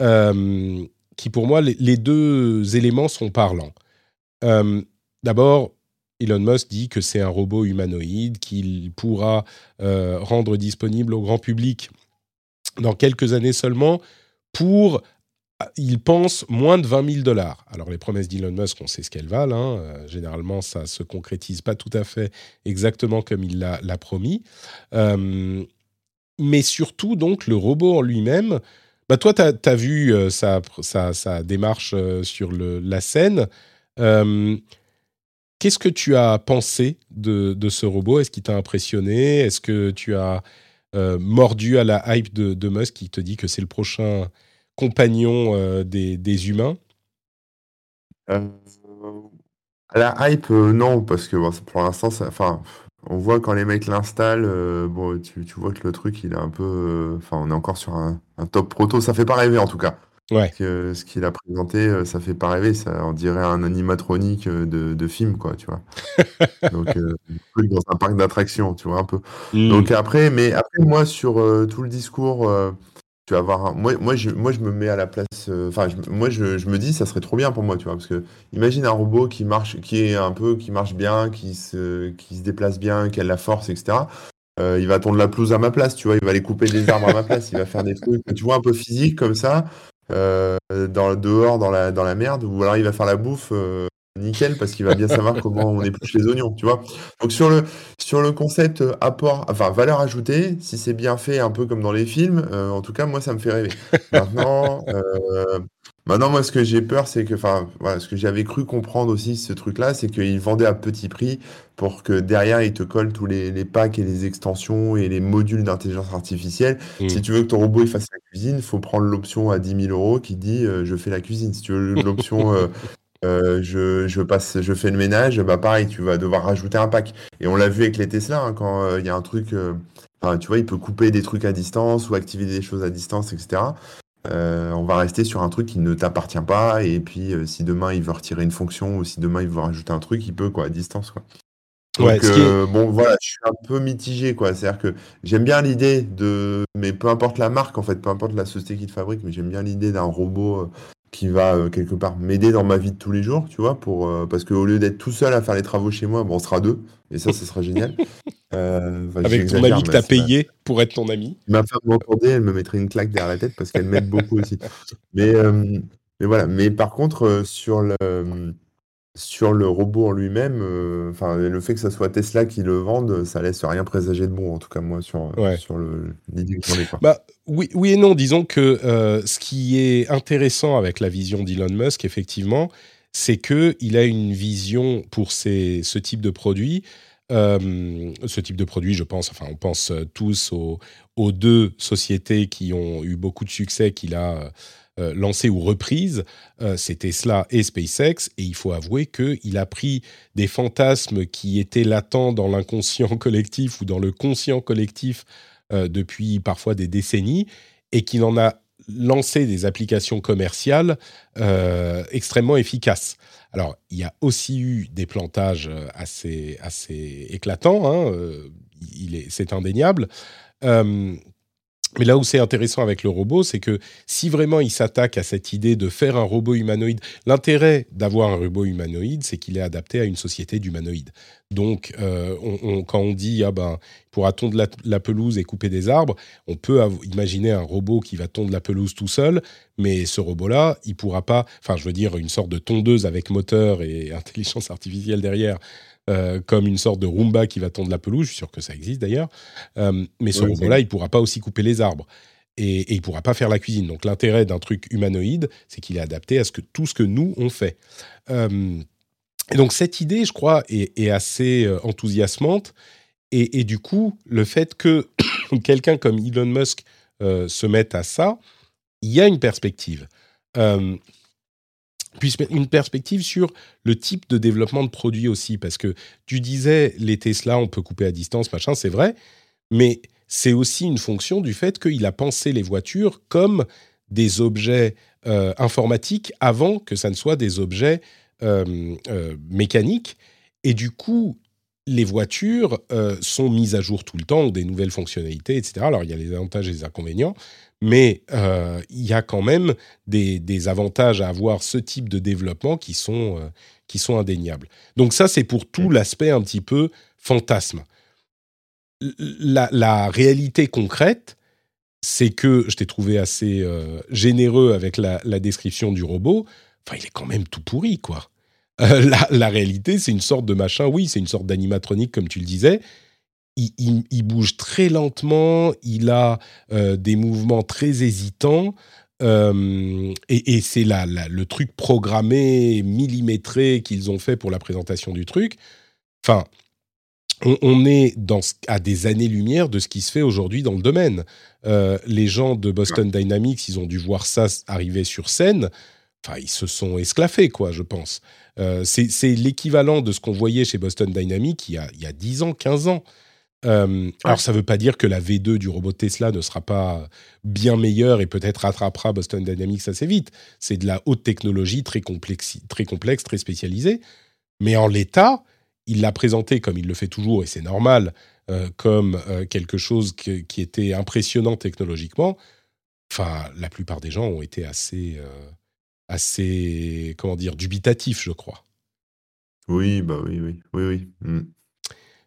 euh, qui pour moi, les, deux éléments sont parlants. Euh, d'abord, Elon Musk dit que c'est un robot humanoïde qu'il pourra euh, rendre disponible au grand public dans quelques années seulement pour il pense moins de 20 000 dollars. Alors les promesses d'Elon Musk, on sait ce qu'elles valent. Hein. Euh, généralement, ça se concrétise pas tout à fait exactement comme il l'a promis. Euh, mais surtout, donc, le robot en lui-même, bah, toi, tu as, vu euh, sa, démarche sur la scène. Qu'est-ce que tu as pensé de, ce robot? Est-ce qu'il t'a impressionné? Est-ce que tu as mordu à la hype de, Musk qui te dit que c'est le prochain compagnon euh, des, humains euh, la hype, euh, non, parce que pour l'instant, enfin, on voit quand les mecs l'installent, bon, tu, vois que le truc, il est un peu. Enfin, on est encore sur un, top proto. Ça fait pas rêver en tout cas. Ouais. Que, ce qu'il a présenté, ça fait pas rêver. Ça, on dirait un animatronique de, film, quoi, tu vois. Donc, dans un parc d'attractions, tu vois, un peu. Hmm. Donc après, mais après, moi, sur tout le discours tu vas avoir moi, moi, je, moi, je me mets à la place. Euh, enfin, moi, je, je, me dis, ça serait trop bien pour moi, tu vois. Parce que imagine un robot qui marche, qui est un peu, qui marche bien, qui se, qui se déplace bien, qui a de la force, etc. Euh, il va tondre la pelouse à ma place, tu vois. Il va aller couper des arbres à ma place. Il va faire des trucs, tu vois, un peu physique comme ça. Euh, dans, dehors, dans la, dans la merde. Ou alors il va faire la bouffe nickel parce qu'il va bien savoir comment on épluche les oignons, tu vois. Donc sur le sur le concept euh, apport, enfin valeur ajoutée, si c'est bien fait, un peu comme dans les films, euh, en tout cas moi ça me fait rêver. Maintenant, euh, maintenant moi ce que j'ai peur, c'est que, enfin voilà, ce que j'avais cru comprendre aussi ce truc-là, c'est qu'ils vendaient à petit prix pour que derrière ils te collent tous les, les packs et les extensions et les modules d'intelligence artificielle. Mmh. Si tu veux que ton robot il fasse la cuisine, il faut prendre l'option à 10 000 euros qui dit je fais la cuisine. Si tu veux l'option euh, je, je, passe, je fais le ménage, bah pareil, tu vas devoir rajouter un pack. Et on l'a vu avec les Tesla, hein, quand euh, il y a un truc, euh, tu vois, il peut couper des trucs à distance ou activer des choses à distance, etc. on va rester sur un truc qui ne t'appartient pas. Et puis, si demain il veut retirer une fonction ou si demain il veut rajouter un truc, il peut, quoi, à distance, quoi. Donc, bon, voilà, je suis un peu mitigé, quoi. C'est-à-dire que j'aime bien l'idée de, mais peu importe la marque, en fait, peu importe la société qui le fabrique, mais j'aime bien l'idée d'un robot qui va euh, quelque part m'aider dans ma vie de tous les jours, tu vois, pour, euh, parce qu'au lieu d'être tout seul à faire les travaux chez moi, bon, on sera deux, et ça, ce sera génial. Euh, Avec ton ami que tu as payé pour être ton ami. Ma femme m'entendait, elle me mettrait une claque derrière la tête parce qu'elle m'aide beaucoup aussi. Mais, mais voilà, mais par contre, sur le sur le robot en lui-même, euh, enfin le fait que ce soit Tesla qui le vende, ça laisse rien présager de bon, en tout cas moi sur, sur l'idée que j'en ai. Bah, oui, et non, disons que euh, ce qui est intéressant avec la vision d'Elon Musk, effectivement, c'est que il a une vision pour ces, ce type de produit. Euh, ce type de produit, je pense, enfin, on pense tous aux, deux sociétés qui ont eu beaucoup de succès qu'il a euh, lancées ou reprises, euh, c'est Tesla et SpaceX, et il faut avouer qu'il a pris des fantasmes qui étaient latents dans l'inconscient collectif ou dans le conscient collectif euh, depuis parfois des décennies, et qu'il en a lancé des applications commerciales extrêmement efficaces. Alors, il y a aussi eu des plantages assez, assez éclatants, hein, c'est indéniable. Mais là où c'est intéressant avec le robot, c'est que si vraiment il s'attaque à cette idée de faire un robot humanoïde, l'intérêt d'avoir un robot humanoïde, c'est qu'il est adapté à une société d'humanoïdes. Donc, euh, quand on dit ah ben pourra tondre la, pelouse et couper des arbres, on peut imaginer un robot qui va tondre la pelouse tout seul, mais ce robot-là, il pourra pas. Enfin, je veux dire une sorte de tondeuse avec moteur et intelligence artificielle derrière euh, comme une sorte de Roomba qui va tondre la pelouse. Je suis sûr que ça existe d'ailleurs. Euh, mais ce robot-là, il ne pourra pas aussi couper les arbres. Et, et il ne pourra pas faire la cuisine. Donc l'intérêt d'un truc humanoïde, c'est qu'il est adapté à ce que, tout ce que nous, on fait. Euh, et donc cette idée, je crois, est, assez enthousiasmante. Et, du coup, le fait que quelqu'un comme Elon Musk se mette à ça, il y a une perspective mettre une perspective sur le type de développement de produits aussi. Parce que tu disais, les Tesla, on peut couper à distance, machin, c'est vrai, mais c'est aussi une fonction du fait qu'il a pensé les voitures comme des objets euh, informatiques avant que ça ne soit des objets euh, euh, mécaniques. Et du coup, les voitures sont mises à jour tout le temps, ont des nouvelles fonctionnalités, etc. Alors, il y a les avantages et les inconvénients, mais euh, il y a quand même des, avantages à avoir ce type de développement qui sont, euh, qui sont indéniables. Donc ça, c'est pour tout l'aspect un petit peu fantasme. La, réalité concrète, c'est que je t'ai trouvé assez euh, généreux avec la, description du robot. Enfin, il est quand même tout pourri, quoi. la, la, réalité, c'est une sorte de machin, oui, c'est une sorte d'animatronique, comme tu le disais, il, bouge très lentement, il a euh, des mouvements très hésitants. Euh, et, c'est là, le truc programmé, millimétré qu'ils ont fait pour la présentation du truc. Enfin, on, est dans, à des années-lumière de ce qui se fait aujourd'hui dans le domaine. Euh, les gens de Boston Dynamics, ils ont dû voir ça arriver sur scène. Enfin, ils se sont esclaffés, quoi, je pense. c'est l'équivalent de ce qu'on voyait chez Boston Dynamics il y, a, il y a 10 ans, 15 ans. Euh, alors, ça ne veut pas dire que la V2 du robot Tesla ne sera pas bien meilleure et peut-être rattrapera Boston Dynamics assez vite. C'est de la haute technologie très, complexe, très complexe, très spécialisée. Mais en l'état, il l'a présenté comme il le fait toujours, et c'est normal, euh, comme euh, quelque chose qui était impressionnant technologiquement. Enfin, la plupart des gens ont été assez, assez comment dire, dubitatifs, je crois. Oui, bah oui, oui, oui, oui. Hmm.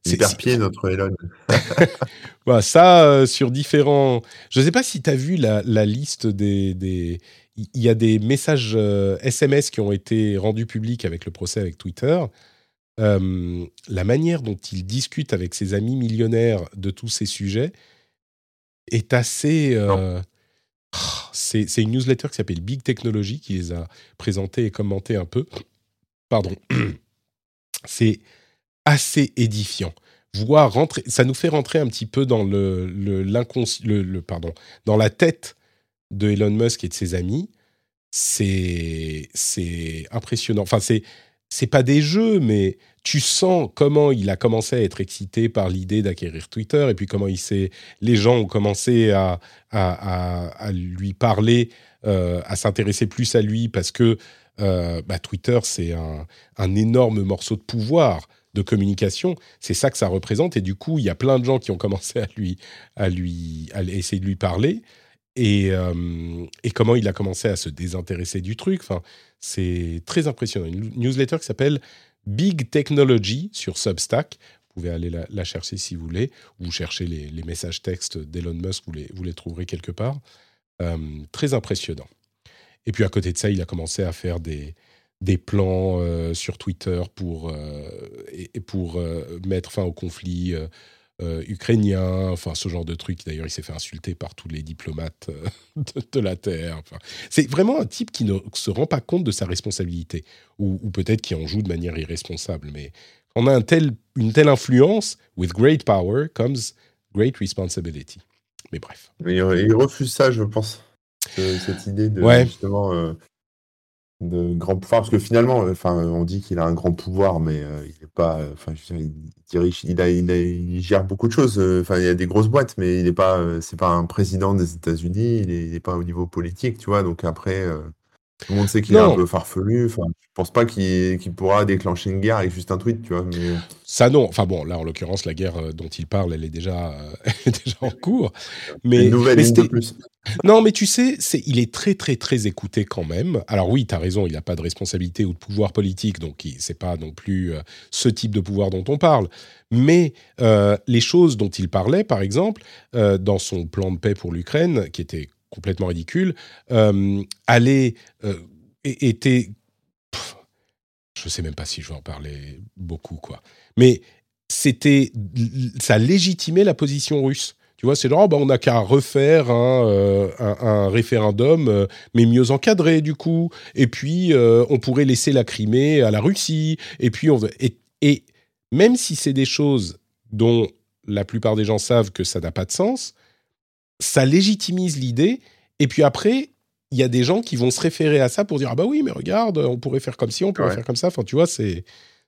C'est pied notre Elon. voilà, ça, euh, sur différents. Je ne sais pas si tu as vu la, liste des, des. Il y a des messages SMS euh, qui ont été rendus publics avec le procès avec Twitter. Euh, la manière dont il discute avec ses amis millionnaires de tous ces sujets est assez. c'est une newsletter qui s'appelle Big Technology qui les a présentés et commentés un peu. Pardon. C'est assez édifiant. Voir rentrer, ça nous fait rentrer un petit peu dans le, le, pardon, dans la tête de Elon Musk et de ses amis. C'est, c'est impressionnant. Enfin, c'est, c'est pas des jeux, mais tu sens comment il a commencé à être excité par l'idée d'acquérir Twitter et puis comment il s'est, les gens ont commencé à, à, lui parler, euh, à s'intéresser plus à lui parce que euh, bah, Twitter, c'est un, un, énorme morceau de pouvoir de communication. C'est ça que ça représente. Et du coup, il y a plein de gens qui ont commencé à lui, à lui, à essayer de lui parler. Et, euh, comment il a commencé à se désintéresser du truc. Enfin, c'est très impressionnant. Une newsletter qui s'appelle Big Technology sur Substack. Vous pouvez aller la, chercher si vous voulez, ou chercher les, messages textes d'Elon Musk, vous les, vous les trouverez quelque part. Euh, très impressionnant. Et puis à côté de ça, il a commencé à faire des, des plans euh, sur Twitter pour, euh, et, pour euh, mettre fin au conflit ukrainien, enfin ce genre de truc. D'ailleurs, il s'est fait insulter par tous les diplomates de, la Terre. Enfin, c'est vraiment un type qui ne se rend pas compte de sa responsabilité, ou, peut-être qui en joue de manière irresponsable. Mais on a un tel, une telle influence, with great power comes great responsibility. Mais bref. Mais il refuse ça, je pense. cette idée de justement de grand pouvoir parce que finalement enfin on dit qu'il a un grand pouvoir mais euh, il est pas enfin il dirige il, a, il, gère beaucoup de choses euh, enfin il y a des grosses boîtes mais il n'est pas euh, c'est pas un président des États-Unis il n'est pas au niveau politique tu vois donc après tout le monde sait qu'il est un peu farfelu. Enfin, je pense pas qu'il pourra déclencher une guerre avec juste un tweet, tu vois. Mais... Ça non. Enfin bon, là en l'occurrence, la guerre euh, dont il parle, elle est déjà, euh, déjà en cours. Mais une nouvelle mais de plus. Non, mais tu sais, c'est, il est très très très écouté quand même. Alors oui, tu as raison, il n'a pas de responsabilité ou de pouvoir politique, donc c'est pas non plus euh, ce type de pouvoir dont on parle. Mais les choses dont il parlait, par exemple, dans son plan de paix pour l'Ukraine, qui était complètement ridicule, euh, allait, euh, était, je sais même pas si je vais en parler beaucoup, quoi. Mais c'était, ça légitimait la position russe. Tu vois, c'est genre, oh, bah, on n'a qu'à refaire un, euh, référendum, euh, mais mieux encadré du coup. Et puis, on pourrait laisser la Crimée à la Russie. Et puis, on et, et même si c'est des choses dont la plupart des gens savent que ça n'a pas de sens, ça légitimise l'idée. Et puis après, il y a des gens qui vont se référer à ça pour dire ah bah oui mais regarde on pourrait faire comme ci on pourrait faire comme ça. Enfin tu vois c'est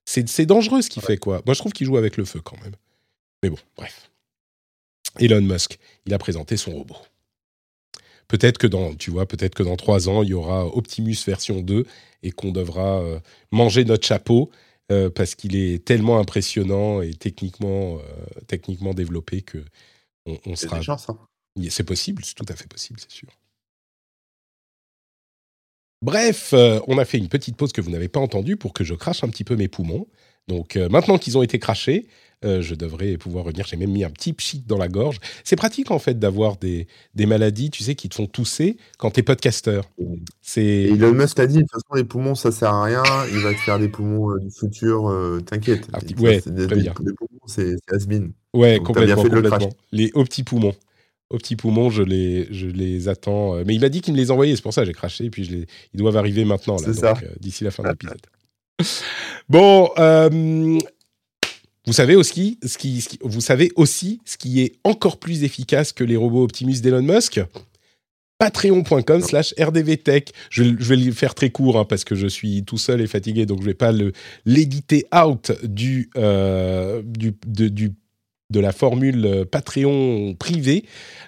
c'est dangereux ce qu'il fait quoi. Moi je trouve qu'il joue avec le feu quand même. Mais bon bref. Elon Musk il a présenté son robot. Peut-être que dans tu vois peut-être que dans trois ans il y aura Optimus version 2 et qu'on devra euh, manger notre chapeau euh, parce qu'il est tellement impressionnant et techniquement euh, techniquement développé que on, sera c'est possible, c'est tout à fait possible, c'est sûr. Bref, euh, on a fait une petite pause que vous n'avez pas entendue pour que je crache un petit peu mes poumons. Donc euh, maintenant qu'ils ont été crachés, euh, je devrais pouvoir revenir. J'ai même mis un petit pchit dans la gorge. C'est pratique en fait d'avoir des, des, maladies, tu sais, qui te font tousser quand t'es podcasteur. C'est. Elon Musk a dit de toute façon les poumons ça sert à rien. Il va te faire des poumons du futur. T'inquiète. Ah, ouais, des, des, poumons c'est has-been. Ouais, complètement. complètement. Les aux petits poumons aux petits poumons, je les, je les attends. Euh, mais il m'a dit qu'il me les envoyait, c'est pour ça que j'ai craché. Et puis je les, ils doivent arriver maintenant, là, donc, euh, d'ici la fin de l'épisode. bon, euh, vous savez aussi ce qui, vous savez aussi ce qui est encore plus efficace que les robots Optimus d'Elon Musk? Patreon.com slash rdvtech. Je, je, vais le faire très court hein, parce que je suis tout seul et fatigué, donc je ne vais pas l'éditer out du, du, du de la formule euh, Patreon privée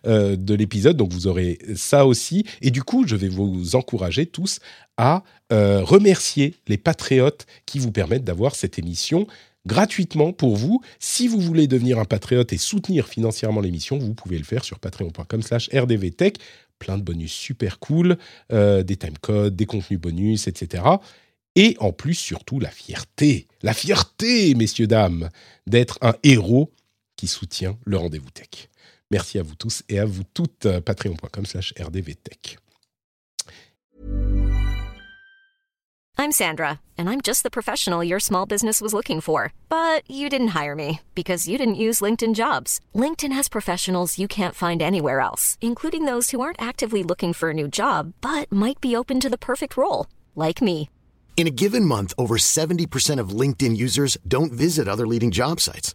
euh, de l'épisode. Donc vous aurez ça aussi. Et du coup, je vais vous encourager tous à euh, remercier les patriotes qui vous permettent d'avoir cette émission gratuitement pour vous. Si vous voulez devenir un patriote et soutenir financièrement l'émission, vous pouvez le faire sur patreon.com slash rdvtech. Plein de bonus super cool, des timecodes, des contenus bonus, etc. Et en plus, surtout, la fierté. La fierté, messieurs, dames, d'être un héros qui soutient le rendez-vous tech. Merci à vous tous et à vous toutes. Euh, Patreon.com slash rdvtech. I'm Sandra, and I'm just the professional your small business was looking for. But you didn't hire me because you didn't use LinkedIn jobs. LinkedIn has professionals you can't find anywhere else, including those who aren't actively looking for a new job, but might be open to the perfect role, like me. In a given month, over 70% of LinkedIn users don't visit other leading job sites.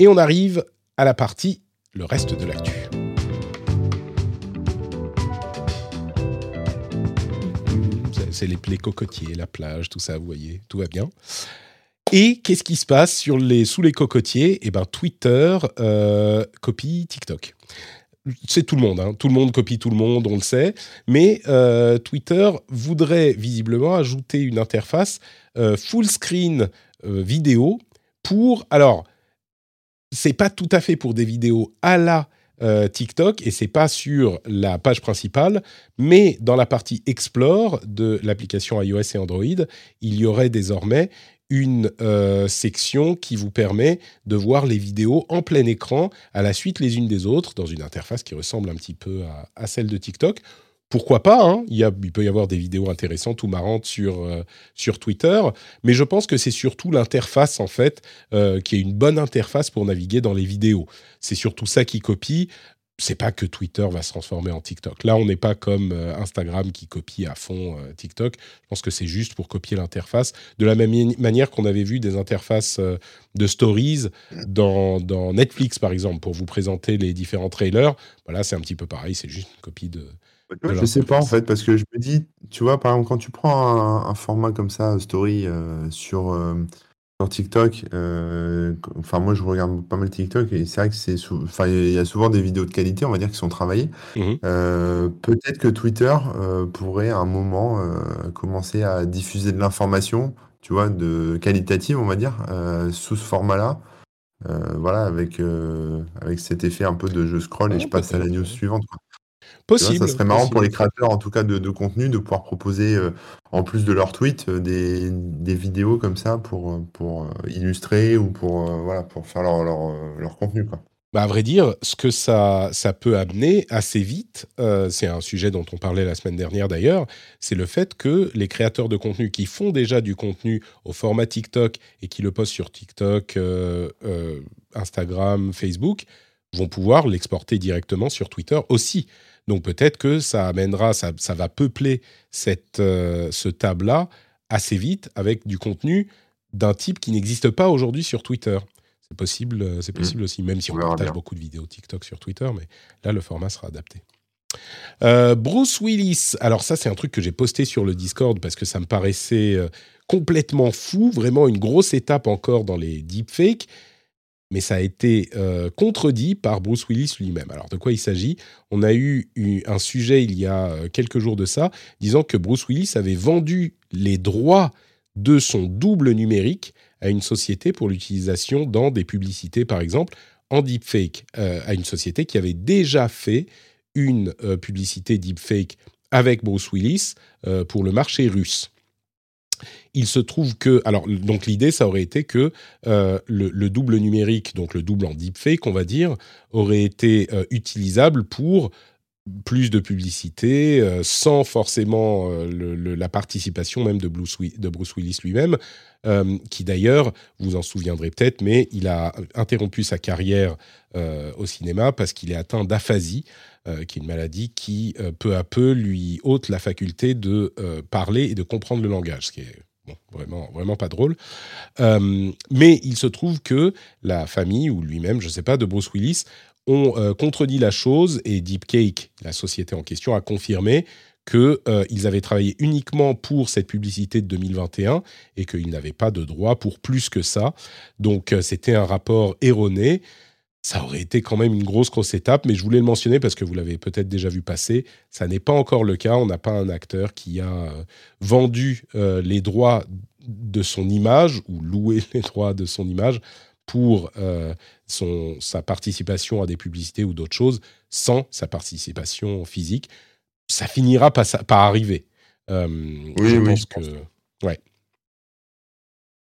Et on arrive à la partie le reste de l'actu. C'est les, les cocotiers, la plage, tout ça, vous voyez, tout va bien. Et qu'est-ce qui se passe sur les, sous les cocotiers? Eh bien, Twitter euh, copie TikTok. c'est tout le monde, hein. tout le monde copie tout le monde, on le sait, mais euh, Twitter voudrait visiblement ajouter une interface euh, full screen vidéo pour, alors, c'est pas tout à fait pour des vidéos à la TikTok et c'est pas sur la page principale, mais dans la partie Explore de l'application iOS et Android, il y aurait désormais une euh, section qui vous permet de voir les vidéos en plein écran à la suite les unes des autres dans une interface qui ressemble un petit peu à, celle de TikTok. Pourquoi pas hein il, y a, peut y avoir des vidéos intéressantes ou marrantes sur, euh, sur Twitter, mais je pense que c'est surtout l'interface en fait euh, qui est une bonne interface pour naviguer dans les vidéos. C'est surtout ça qui copie c'est pas que Twitter va se transformer en TikTok. Là, on n'est pas comme euh, Instagram qui copie à fond TikTok. Je pense que c'est juste pour copier l'interface. De la même manière qu'on avait vu des interfaces de stories dans, Netflix, par exemple, pour vous présenter les différents trailers. Voilà, c'est un petit peu pareil. C'est juste une copie de. Je sais pas en fait, parce que je me dis, tu vois, par exemple, quand tu prends un, format comme ça, story, sur sur TikTok, euh, enfin moi je regarde pas mal TikTok et c'est vrai que c'est enfin il y a souvent des vidéos de qualité, on va dire, qui sont travaillées. Mmh euh, peut-être que Twitter euh, pourrait à un moment commencer à diffuser de l'information, tu vois, de qualitative, on va dire, sous ce format-là. voilà, avec, avec cet effet un peu de je scroll et je passe à la news suivante. Possible. ça serait marrant pour les créateurs, en tout cas, de, contenu, de pouvoir proposer, euh, en plus de leurs tweets, euh, des, vidéos comme ça pour, euh, pour illustrer ou pour, voilà, pour faire leur, leur, contenu. Quoi. Bah à vrai dire, ce que ça, ça peut amener assez vite, c'est un sujet dont on parlait la semaine dernière d'ailleurs, c'est le fait que les créateurs de contenu qui font déjà du contenu au format TikTok et qui le postent sur TikTok, Instagram, Facebook, vont pouvoir l'exporter directement sur Twitter aussi. Donc peut-être que ça amènera, ça, va peupler cette, euh, ce tab-là assez vite avec du contenu d'un type qui n'existe pas aujourd'hui sur Twitter. C'est possible, euh, c'est mmh. possible aussi, même si on, partage beaucoup de vidéos TikTok sur Twitter, mais là le format sera adapté. Euh, Bruce Willis, alors ça c'est un truc que j'ai posté sur le Discord parce que ça me paraissait complètement fou, vraiment une grosse étape encore dans les deepfakes mais ça a été euh, contredit par Bruce Willis lui-même. Alors de quoi il s'agit? On a eu, un sujet il y a euh, quelques jours de ça, disant que Bruce Willis avait vendu les droits de son double numérique à une société pour l'utilisation dans des publicités, par exemple, en deepfake, euh, à une société qui avait déjà fait une publicité deepfake avec Bruce Willis pour le marché russe il se trouve que, alors donc l'idée ça aurait été que euh, le, double numérique, donc le double en deepfake, on va dire, aurait été euh, utilisable pour plus de publicité, euh, sans forcément la participation même de Bruce, de Bruce Willis lui-même, qui d'ailleurs, vous en souviendrez peut-être, mais il a interrompu sa carrière au cinéma parce qu'il est atteint d'aphasie. Qui est une maladie qui peu à peu lui ôte la faculté de parler et de comprendre le langage, ce qui est vraiment, vraiment pas drôle. Euh, mais il se trouve que la famille, ou lui-même, je ne sais pas, de Bruce Willis, ont euh, contredit la chose et Deepcake, la société en question, a confirmé qu'ils euh, avaient travaillé uniquement pour cette publicité de 2021 et qu'ils n'avaient pas de droit pour plus que ça. Donc c'était un rapport erroné ça aurait été quand même une grosse, grosse étape, mais je voulais le mentionner parce que vous l'avez peut-être déjà vu passer. Ça n'est pas encore le cas. On n'a pas un acteur qui a euh, vendu euh, les droits de son image ou loué les droits de son image pour euh, son, sa participation à des publicités ou d'autres choses sans sa participation physique. Ça finira par, par arriver. oui, je oui, pense que. Ouais.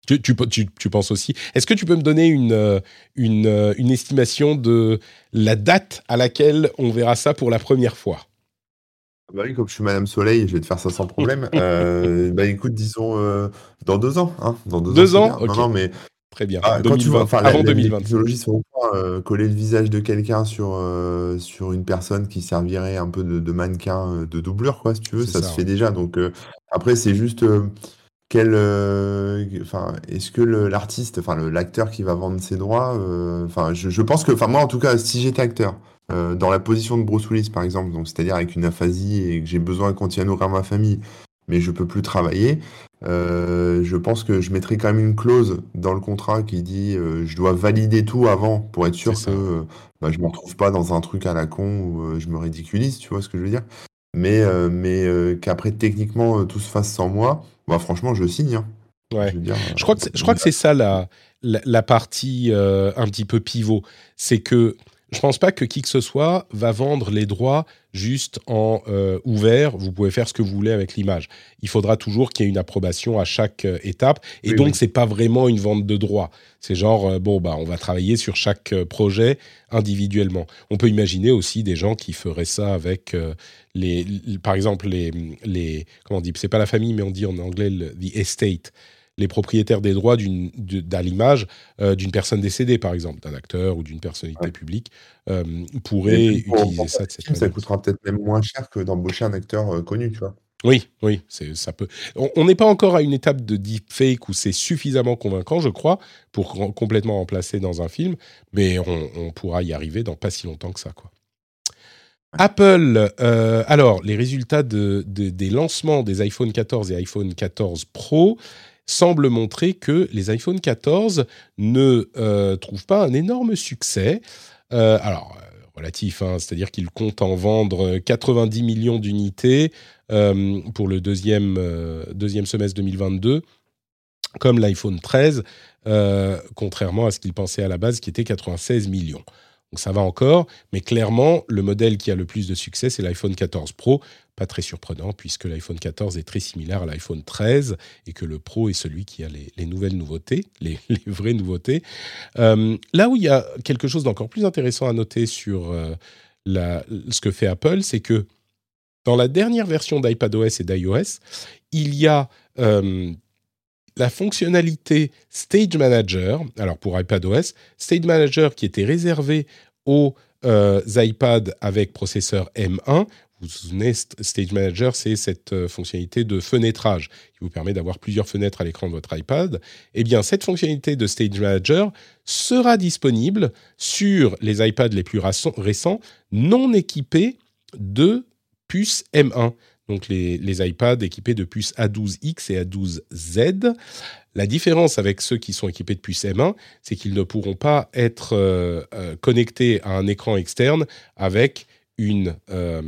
Tu, tu, penses aussi. Est-ce que tu peux me donner une, euh, une, euh, une, estimation de la date à laquelle on verra ça pour la première fois? Bah oui, comme je suis Madame Soleil, je vais te faire ça sans problème. euh, bah écoute, disons euh, dans deux ans. Hein, dans deux, deux ans, Non, non, mais très bien. Ah, quand tu vois, enfin, avant la, 2020. Les technologies sont coller le visage de quelqu'un sur sur une personne qui servirait un peu de, de mannequin, de doublure, quoi, si tu veux, ça, se fait déjà. Donc après, c'est juste quel, euh, enfin, est-ce que l'artiste, enfin l'acteur qui va vendre ses droits, euh, enfin, je, pense que, enfin moi en tout cas, si j'étais acteur, euh, dans la position de Bruce Willis par exemple, donc c'est-à-dire avec une aphasie et que j'ai besoin continuer à nourrir ma famille, mais je peux plus travailler. Euh, je pense que je mettrai quand même une clause dans le contrat qui dit euh, je dois valider tout avant pour être sûr que bah, je me retrouve pas dans un truc à la con où je me ridiculise, tu vois ce que je veux dire? Mais, mais qu'après techniquement tout se fasse sans moi, bah, franchement je signe. Hein. Ouais. Je, crois que je crois que c'est ça la, la, la partie un petit peu pivot, c'est que je pense pas que qui que ce soit va vendre les droits juste en euh, ouvert. Vous pouvez faire ce que vous voulez avec l'image. Il faudra toujours qu'il y ait une approbation à chaque euh, étape. Et donc, ce c'est pas vraiment une vente de droits. C'est genre, euh, bon, bah, on va travailler sur chaque projet individuellement. On peut imaginer aussi des gens qui feraient ça avec les, par exemple, les, les comment on dit, c'est pas la famille, mais on dit en anglais le, the estate les propriétaires des droits à l'image euh, d'une personne décédée, par exemple, d'un acteur ou d'une personnalité publique, euh, pourraient utiliser ça de cette Ça coûtera peut-être même moins cher que d'embaucher un acteur euh, connu, tu vois. Oui, oui, ça peut. On n'est pas encore à une étape de deepfake où c'est suffisamment convaincant, je crois, pour complètement remplacer dans un film, mais on, pourra y arriver dans pas si longtemps que ça, quoi. Apple, alors les résultats des lancements des iPhone 14 et iPhone 14 Pro semble montrer que les iPhone 14 ne euh, trouvent pas un énorme succès. Euh, alors, euh, relatif, hein, c'est-à-dire qu'ils comptent en vendre 90 millions d'unités pour le deuxième, deuxième semestre 2022, comme l'iPhone 13, contrairement à ce qu'ils pensaient à la base, qui était 96 millions. Donc ça va encore, mais clairement, le modèle qui a le plus de succès, c'est l'iPhone 14 Pro. Pas très surprenant, puisque l'iPhone 14 est très similaire à l'iPhone 13 et que le Pro est celui qui a les, nouvelles nouveautés, les, vraies nouveautés. Euh, là où il y a quelque chose d'encore plus intéressant à noter sur euh, ce que fait Apple, c'est que dans la dernière version d'iPadOS et d'iOS, il y a euh, la fonctionnalité Stage Manager, alors pour iPadOS, Stage Manager qui était réservé aux euh, iPads avec processeur M1. Vous vous souvenez, Stage Manager, c'est cette euh, fonctionnalité de fenêtrage qui vous permet d'avoir plusieurs fenêtres à l'écran de votre iPad. Eh bien, cette fonctionnalité de Stage Manager sera disponible sur les iPads les plus récents non équipés de puce M1 donc les, iPads équipés de puces A12X et A12Z. La différence avec ceux qui sont équipés de puces M1, c'est qu'ils ne pourront pas être euh, euh, connectés à un écran externe avec une, euh,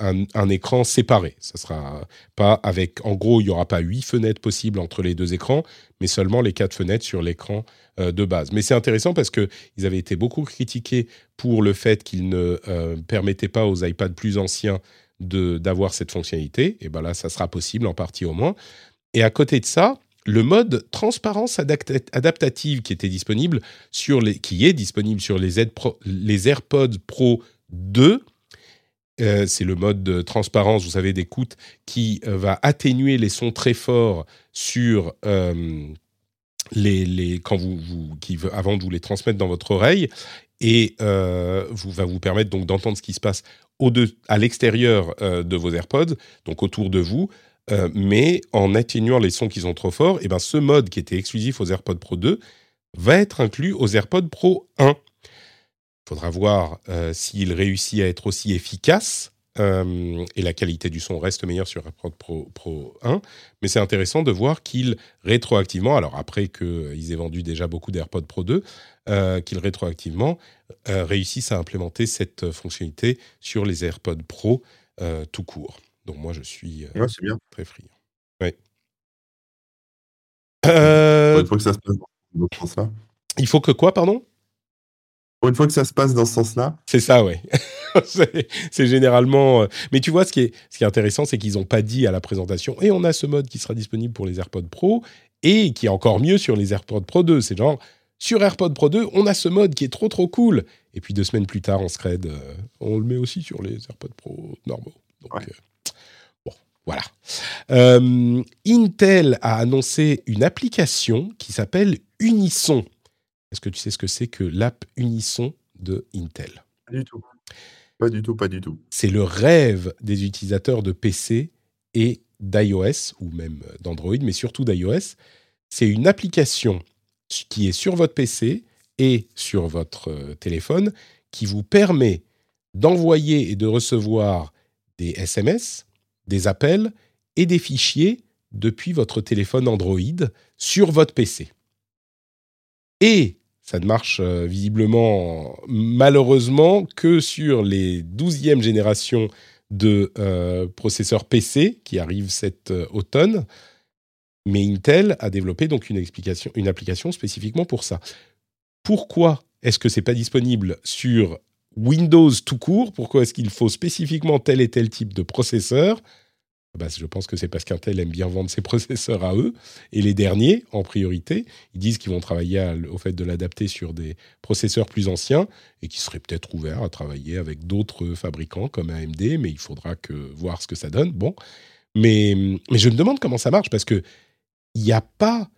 un, écran séparé. Ça sera pas avec, en gros, il n'y aura pas huit fenêtres possibles entre les deux écrans, mais seulement les quatre fenêtres sur l'écran de base. Mais c'est intéressant parce que ils avaient été beaucoup critiqués pour le fait qu'ils ne permettaient pas aux iPads plus anciens d'avoir cette fonctionnalité. Et ben là, ça sera possible en partie au moins. Et à côté de ça, le mode transparence adaptative qui était disponible sur les, qui est disponible sur les, les AirPods Pro 2. Euh, c'est le mode de transparence, vous savez, d'écoute qui euh, va atténuer les sons très forts sur euh, les, les, quand vous, vous qui, avant de vous les transmettre dans votre oreille et vous, va vous permettre donc d'entendre ce qui se passe à l'extérieur euh, de vos AirPods, donc autour de vous, euh, mais en atténuant les sons qui sont trop forts, et eh ben ce mode qui était exclusif aux AirPods Pro 2 va être inclus aux AirPods Pro 1. Il faudra voir euh, s'il réussit à être aussi efficace et la qualité du son reste meilleure sur AirPods Pro, Pro 1. Mais c'est intéressant de voir qu'il rétroactivement, alors après qu'ils aient vendu déjà beaucoup d'AirPods Pro 2, euh, qu'ils rétroactivement euh, réussissent à implémenter cette fonctionnalité sur les AirPods Pro tout court. Donc moi, je suis très friand. Ouais. Il faut que ça se passe dans ce sens-là. Il faut que quoi, pardon? Une fois que ça se passe dans ce sens-là. C'est ça, ouais. c'est généralement. Euh, mais tu vois, ce qui est, ce qui est intéressant, c'est qu'ils n'ont pas dit à la présentation et on a ce mode qui sera disponible pour les AirPods Pro et qui est encore mieux sur les AirPods Pro 2. C'est genre, sur AirPods Pro 2, on a ce mode qui est trop trop cool. Et puis deux semaines plus tard, on scred, euh, on le met aussi sur les AirPods Pro normaux. Donc, euh, bon, voilà. Intel a annoncé une application qui s'appelle Unison. Est-ce que tu sais ce que c'est que l'app Unison de Intel? Pas du tout. Pas du tout, pas du tout. C'est le rêve des utilisateurs de PC et d'iOS, ou même d'Android, mais surtout d'iOS. C'est une application qui est sur votre PC et sur votre euh, téléphone qui vous permet d'envoyer et de recevoir des SMS, des appels et des fichiers depuis votre téléphone Android sur votre PC. Et ça ne marche euh, visiblement, malheureusement, que sur les 12e générations de euh, processeurs PC qui arrivent cet automne. Mais Intel a développé donc une, explication, une application spécifiquement pour ça. Pourquoi est-ce que c'est pas disponible sur Windows tout court? Pourquoi est-ce qu'il faut spécifiquement tel et tel type de processeur? Bah, je pense que c'est parce qu'Intel aime bien vendre ses processeurs à eux. Et les derniers, en priorité, ils disent qu'ils vont travailler au fait de l'adapter sur des processeurs plus anciens et qui seraient peut-être ouverts à travailler avec d'autres fabricants comme AMD, mais il faudra voir ce que ça donne. Bon. Mais, mais je me demande comment ça marche parce que il n'y a pas,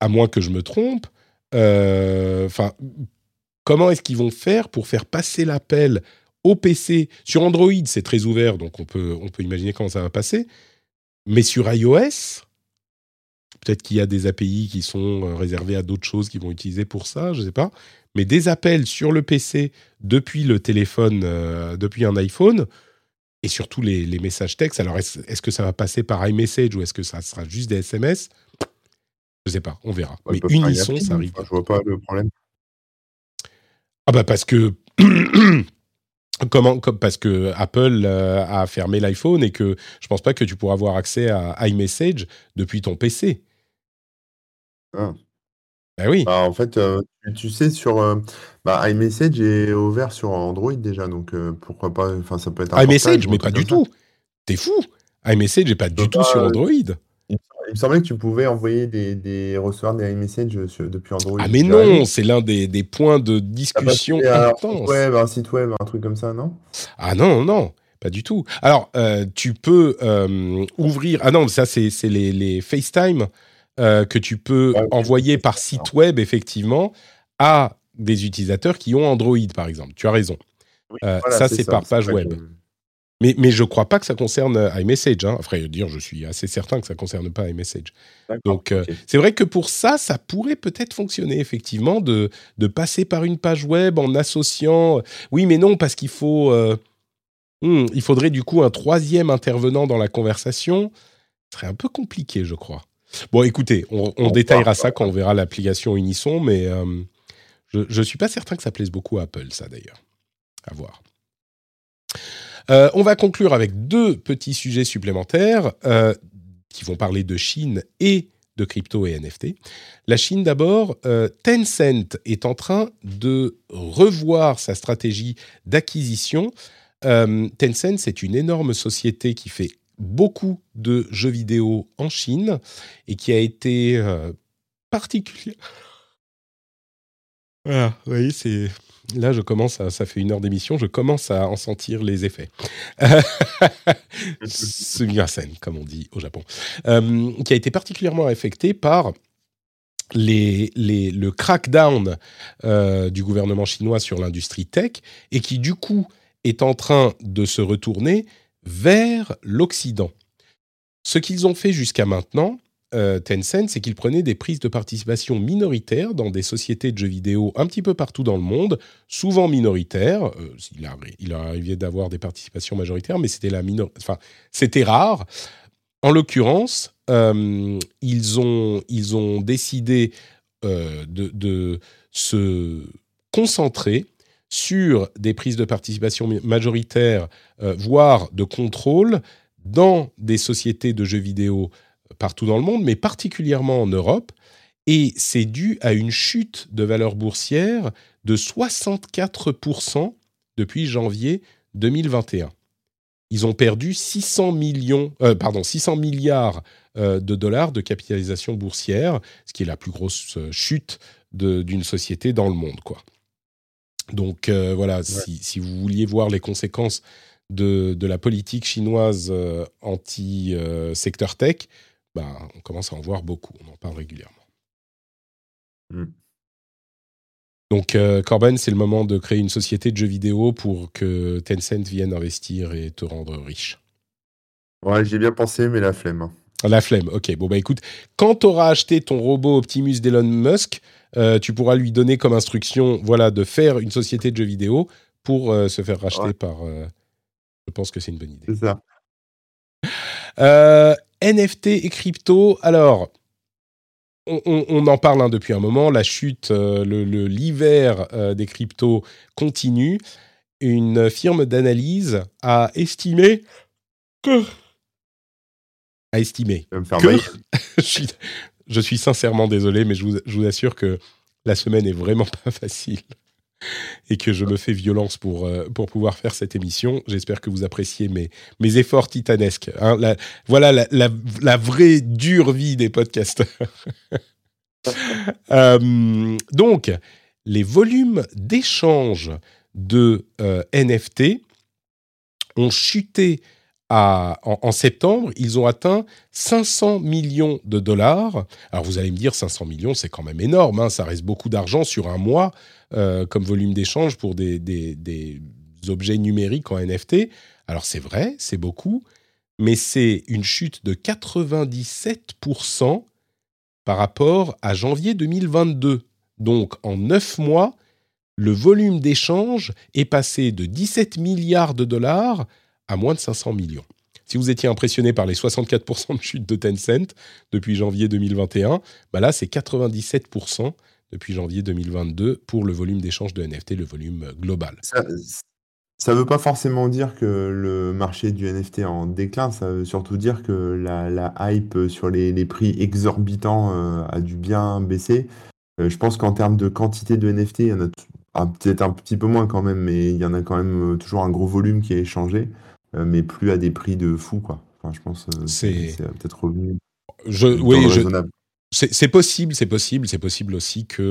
à moins que je me trompe, euh, enfin, comment est-ce qu'ils vont faire pour faire passer l'appel au PC. Sur Android, c'est très ouvert, donc on peut, on peut imaginer comment ça va passer. Mais sur iOS, peut-être qu'il y a des API qui sont euh, réservés à d'autres choses qu'ils vont utiliser pour ça, je ne sais pas. Mais des appels sur le PC depuis le téléphone, euh, depuis un iPhone, et surtout les, les messages textes. Alors, est-ce, que ça va passer par iMessage ou est-ce que ça sera juste des SMS Je ne sais pas, on verra. Mais Unisson, ça arrive. je vois pas le problème. Ah bah parce que Comment, parce que Apple euh, a fermé l'iPhone et que je pense pas que tu pourras avoir accès à iMessage depuis ton PC. Ah. Ben oui. Bah, en fait, euh, tu, sais, sur euh, bah, iMessage est ouvert sur Android déjà, donc pourquoi pas. Enfin, ça peut être. iMessage, mais pas du tout. T'es fou. iMessage n'est pas du tout sur Android. Il me semblait que tu pouvais envoyer des, des recevoir des iMessage depuis Android. Ah mais non, c'est l'un des, des, points de discussion intense. Un web, un site web, un truc comme ça, non? Ah non, non, pas du tout. Alors, euh, tu peux euh, ouvrir... Ah non, ça c'est les, les, FaceTime euh, que tu peux envoyer par site web, effectivement, à des utilisateurs qui ont Android, par exemple. Tu as raison. ça, c'est par page web. Mais, mais je ne crois pas que ça concerne euh, iMessage. Hein. Enfin, dire, je suis assez certain que ça ne concerne pas iMessage. Donc, euh, c'est vrai que pour ça, ça pourrait peut-être fonctionner, effectivement, de, de passer par une page web en associant. Oui, mais non, parce qu'il faut. Euh, hmm, il faudrait du coup un troisième intervenant dans la conversation. Ce serait un peu compliqué, je crois. Bon, écoutez, on, détaillera ça quand on verra l'application Unisson, mais je ne suis pas certain que ça plaise beaucoup à Apple, ça d'ailleurs. À voir. Euh, on va conclure avec deux petits sujets supplémentaires euh, qui vont parler de Chine et de crypto et NFT. La Chine d'abord, euh, Tencent est en train de revoir sa stratégie d'acquisition. Tencent, c'est une énorme société qui fait beaucoup de jeux vidéo en Chine et qui a été particulière. Voilà, vous voyez, c'est Là, je commence à, ça fait une heure d'émission, je commence à en sentir les effets. scène, comme on dit au Japon, euh, qui a été particulièrement affecté par les, les, le crackdown euh, du gouvernement chinois sur l'industrie tech et qui, du coup, est en train de se retourner vers l'Occident. Ce qu'ils ont fait jusqu'à maintenant, euh, Tencent, c'est qu'il prenait des prises de participation minoritaires dans des sociétés de jeux vidéo un petit peu partout dans le monde, souvent minoritaires. Euh, il, a, il arrivé d'avoir des participations majoritaires, mais c'était la enfin, rare. En l'occurrence, euh, ils, ont, ils ont décidé de, de, se concentrer sur des prises de participation majoritaires, voire de contrôle, dans des sociétés de jeux vidéo partout dans le monde, mais particulièrement en Europe. Et c'est dû à une chute de valeur boursière de 64% depuis janvier 2021. Ils ont perdu 600 millions, euh, pardon, 600 milliards euh, de dollars de capitalisation boursière, ce qui est la plus grosse euh, chute d'une société dans le monde, quoi. Donc voilà, si, si, vous vouliez voir les conséquences de, de la politique chinoise anti-secteur tech, bah, on commence à en voir beaucoup, on en parle régulièrement. Hmm. Donc, euh, Corben, c'est le moment de créer une société de jeux vidéo pour que Tencent vienne investir et te rendre riche. Ouais, j'ai bien pensé, mais la flemme. Hein. La flemme, ok. Bon, bah écoute, quand tu auras acheté ton robot Optimus d'Elon Musk, euh, tu pourras lui donner comme instruction voilà, de faire une société de jeux vidéo pour euh, se faire racheter par. je pense que c'est une bonne idée. C'est ça. NFT et crypto. Alors, on, en parle hein, depuis un moment. La chute, euh, le l'hiver euh, des cryptos continue. Une firme d'analyse a estimé que a estimé que je, suis, je, suis, sincèrement désolé, mais je vous, je vous assure que la semaine est vraiment pas facile et que je me fais violence pour, euh, pour pouvoir faire cette émission. J'espère que vous appréciez mes, mes efforts titanesques. Hein. voilà la, la, vraie dure vie des podcasteurs. Euh, donc, les volumes d'échange de euh, NFT ont chuté en, septembre, ils ont atteint 500 millions de dollars. Alors vous allez me dire, 500 millions, c'est quand même énorme, hein. ça reste beaucoup d'argent sur un mois euh, comme volume d'échange pour des, des, objets numériques en NFT. Alors c'est vrai, c'est beaucoup, mais c'est une chute de 97% par rapport à janvier 2022. Donc en 9 mois, le volume d'échange est passé de 17 milliards de dollars à moins de 500 millions. Si vous étiez impressionné par les 64% de chute de Tencent depuis janvier 2021, bah là c'est 97% depuis janvier 2022 pour le volume d'échange de NFT, le volume global. Ça ne veut pas forcément dire que le marché du NFT est en déclin, ça veut surtout dire que la, hype sur les, prix exorbitants euh, a dû bien baisser. Euh, je pense qu'en termes de quantité de NFT, il y en a ah, peut-être un petit peu moins quand même, mais il y en a quand même euh, toujours un gros volume qui est échangé. Euh, mais plus à des prix de fou, quoi. Enfin, je pense euh, c'est peut-être revenu. Je, oui, c'est possible, c'est possible, c'est possible aussi que.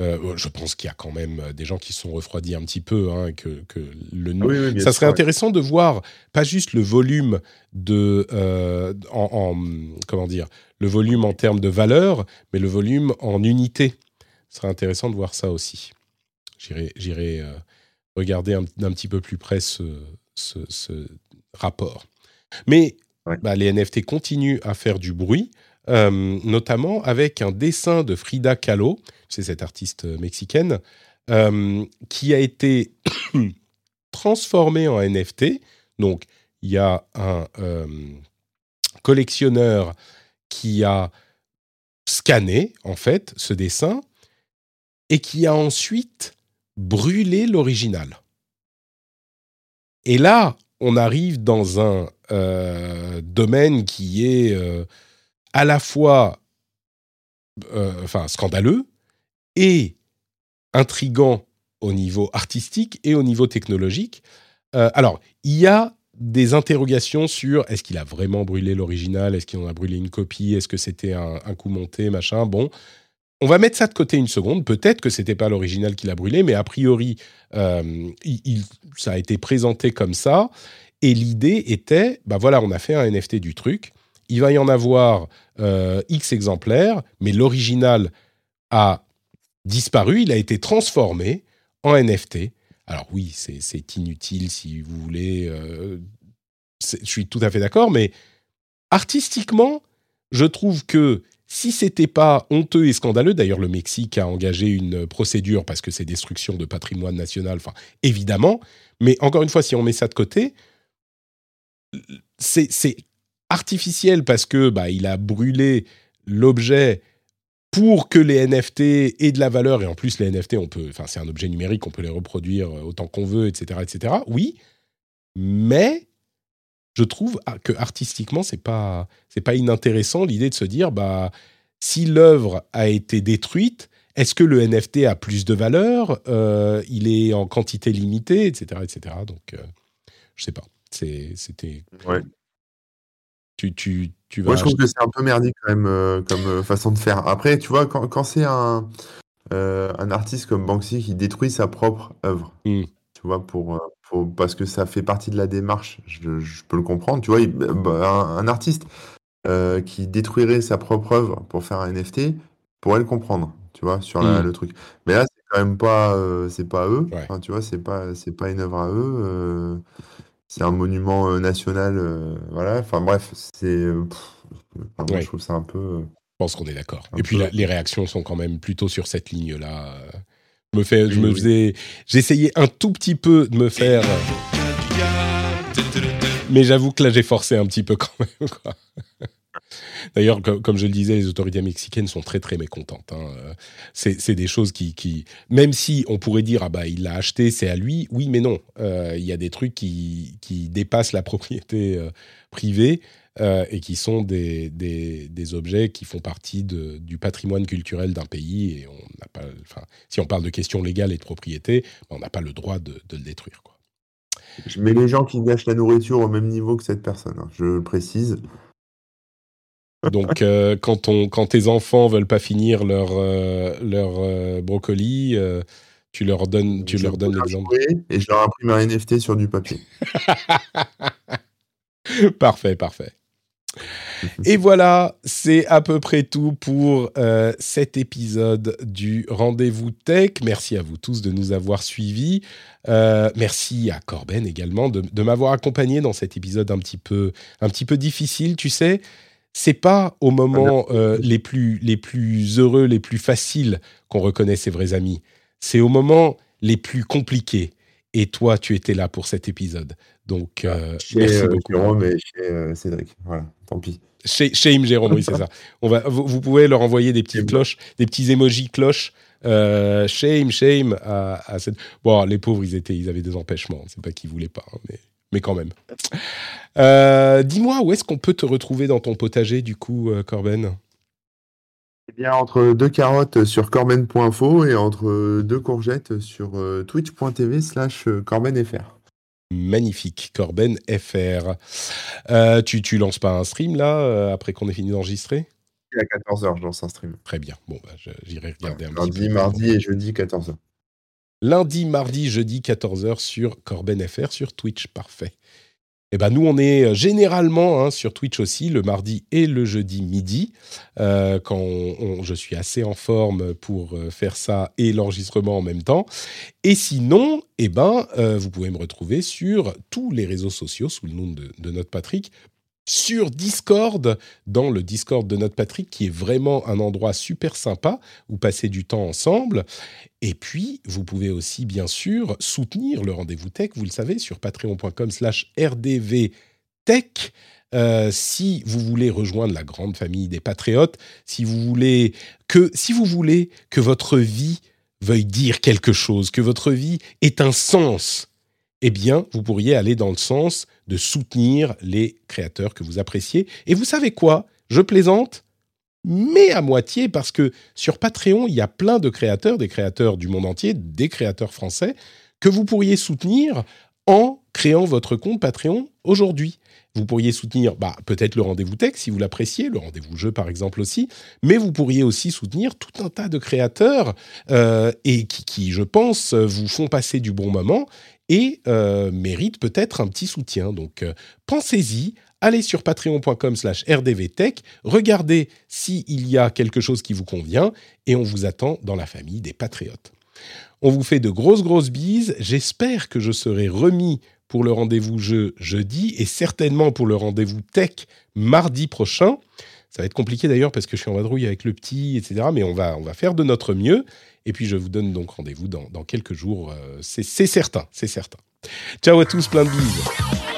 Euh, je pense qu'il y a quand même des gens qui sont refroidis un petit peu, hein, que, que, le ça serait intéressant de voir pas juste le volume de, en, comment dire, le volume en termes de valeur, mais le volume en unité. Ce serait intéressant de voir ça aussi. J'irai regarder un, un, petit peu plus près ce, ce, rapport. Mais bah, les NFT continuent à faire du bruit, euh, notamment avec un dessin de Frida Kahlo, c'est cette artiste mexicaine, euh, qui a été transformé en NFT. Donc, il y a un euh, collectionneur qui a scanné, en fait, ce dessin et qui a ensuite brûlé l'original. Et là, on arrive dans un euh, domaine qui est euh, à la fois euh, enfin, scandaleux et intrigant au niveau artistique et au niveau technologique. alors, il y a des interrogations sur est-ce qu'il a vraiment brûlé l'original, est-ce qu'il en a brûlé une copie, est-ce que c'était un, un, coup monté, machin. Bon, on va mettre ça de côté une seconde. Peut-être que c'était pas l'original qui l'a brûlé, mais a priori, euh, ça a été présenté comme ça. Et l'idée était, bah voilà, on a fait un NFT du truc. Il va y en avoir euh, X exemplaires, mais l'original a disparu. Il a été transformé en NFT. Alors oui, c'est inutile si vous voulez. Euh, je suis tout à fait d'accord, mais artistiquement, je trouve que si c'était pas honteux et scandaleux, d'ailleurs le Mexique a engagé une procédure parce que c'est destruction de patrimoine national, enfin évidemment, mais encore une fois, si on met ça de côté, c'est artificiel parce que bah, il a brûlé l'objet pour que les NFT aient de la valeur et en plus les NFT, on peut, enfin c'est un objet numérique, on peut les reproduire autant qu'on veut, etc., etc. Oui, mais je trouve que artistiquement c'est pas c'est pas inintéressant l'idée de se dire bah si l'œuvre a été détruite est-ce que le NFT a plus de valeur euh, il est en quantité limitée etc etc donc euh, je sais pas c'était ouais. tu, tu, tu vas Moi, je trouve que c'est un peu merdique quand même euh, comme façon de faire. Après, tu vois, quand, quand c'est un, un artiste comme Banksy qui détruit sa propre œuvre, mmh. tu vois, pour, parce que ça fait partie de la démarche. Je, peux le comprendre. Tu vois, bah, un, artiste euh, qui détruirait sa propre œuvre pour faire un NFT pourrait le comprendre. Tu vois, sur hmm. le truc. Mais là, c'est quand même pas, euh, c'est pas eux. tu vois, c'est pas, c'est pas une œuvre à eux. Euh, c'est un monument national. voilà. Enfin bref, c'est. je trouve ça un peu. Je pense qu'on est d'accord. Et puis les réactions sont quand même plutôt sur cette ligne-là me fais, je me faisais, j'essayais un tout petit peu de me faire. Mais j'avoue que là, j'ai forcé un petit peu quand même. D'ailleurs, comme, je le disais, les autorités mexicaines sont très très mécontentes. Hein. C'est des choses qui, même si on pourrait dire ah bah il l'a acheté, c'est à lui. Oui, mais non. Euh, il y a des trucs qui, dépassent la propriété euh, privée euh, et qui sont des, des, objets qui font partie de, du patrimoine culturel d'un pays. Et on n'a pas, enfin, si on parle de questions légales et de propriété, on n'a pas le droit de, de le détruire. Quoi. Je mets les gens qui gâchent la nourriture au même niveau que cette personne. Hein. Je le précise. Donc, euh, quand, on, quand tes enfants veulent pas finir leur, euh, leur brocoli, tu leur donnes, tu leur donnes l'exemple. Et je leur imprime un NFT sur du papier. parfait, parfait. Et voilà, c'est à peu près tout pour cet épisode du Rendez-vous Tech. Merci à vous tous de nous avoir suivis. merci à Corben également de, de m'avoir accompagné dans cet épisode un petit peu, un petit peu difficile. Tu sais, c'est pas au moment euh, les, plus, les plus heureux, les plus faciles qu'on reconnaît ses vrais amis. C'est au moment les plus compliqués. Et toi, tu étais là pour cet épisode. Donc, euh, merci euh, beaucoup. Jérôme et chez Cédric. Voilà, tant pis. Chez, chez Jérôme, oui, c'est ça. On va, vous, pouvez leur envoyer des petites cloches, des petits emojis cloches. shame, shame. À, cette... Bon, les pauvres, ils, étaient, ils avaient des empêchements. C'est pas qu'ils voulaient pas, hein, mais mais quand même. Euh, dis-moi, où est-ce qu'on peut te retrouver dans ton potager, du coup, euh, Corben? Eh bien, entre deux carottes sur corben.info et entre deux courgettes sur euh, twitch.tv slash corbenfr. Magnifique, Corben FR. tu, tu lances pas un stream, là, après qu'on ait fini d'enregistrer? À 14h, je lance un stream. Très bien. Bon, bah, j'irai regarder un petit peu. Lundi, mardi et jeudi, 14h. Lundi, mardi, jeudi, 14h sur Corben FR, sur Twitch. Parfait. Eh ben nous, on est euh, généralement hein, sur Twitch aussi, le mardi et le jeudi midi, euh, quand je suis assez en forme pour euh, faire ça et l'enregistrement en même temps. Et sinon, eh ben, vous pouvez me retrouver sur tous les réseaux sociaux sous le nom de, de Notre Patrick sur Discord, dans le Discord de notre Patrick, qui est vraiment un endroit super sympa où passer du temps ensemble. Et puis, vous pouvez aussi, bien sûr, soutenir le rendez-vous tech, vous le savez, sur patreon.com slash rdvtech. Euh, si vous voulez rejoindre la grande famille des patriotes, si vous voulez que, si vous voulez que votre vie veuille dire quelque chose, que votre vie ait un sens, eh bien, vous pourriez aller dans le sens de soutenir les créateurs que vous appréciez. Et vous savez quoi? Je plaisante, mais à moitié, parce que sur Patreon, il y a plein de créateurs, des créateurs du monde entier, des créateurs français, que vous pourriez soutenir en créant votre compte Patreon aujourd'hui. Vous pourriez soutenir bah, peut-être le rendez-vous tech si vous l'appréciez, le rendez-vous jeu par exemple aussi, mais vous pourriez aussi soutenir tout un tas de créateurs euh, et qui, qui, je pense, vous font passer du bon moment et euh, mérite peut-être un petit soutien. Donc pensez-y, allez sur patreon.com slash rdvtech, regardez s'il y a quelque chose qui vous convient et on vous attend dans la famille des patriotes. On vous fait de grosses grosses bises, j'espère que je serai remis pour le rendez-vous jeu jeudi et certainement pour le rendez-vous tech mardi prochain. Ça va être compliqué d'ailleurs parce que je suis en vadrouille avec le petit, etc. Mais on va, on va faire de notre mieux. Et puis je vous donne donc rendez-vous dans, quelques jours. Euh, c'est certain, c'est certain. Ciao à tous, plein de bises.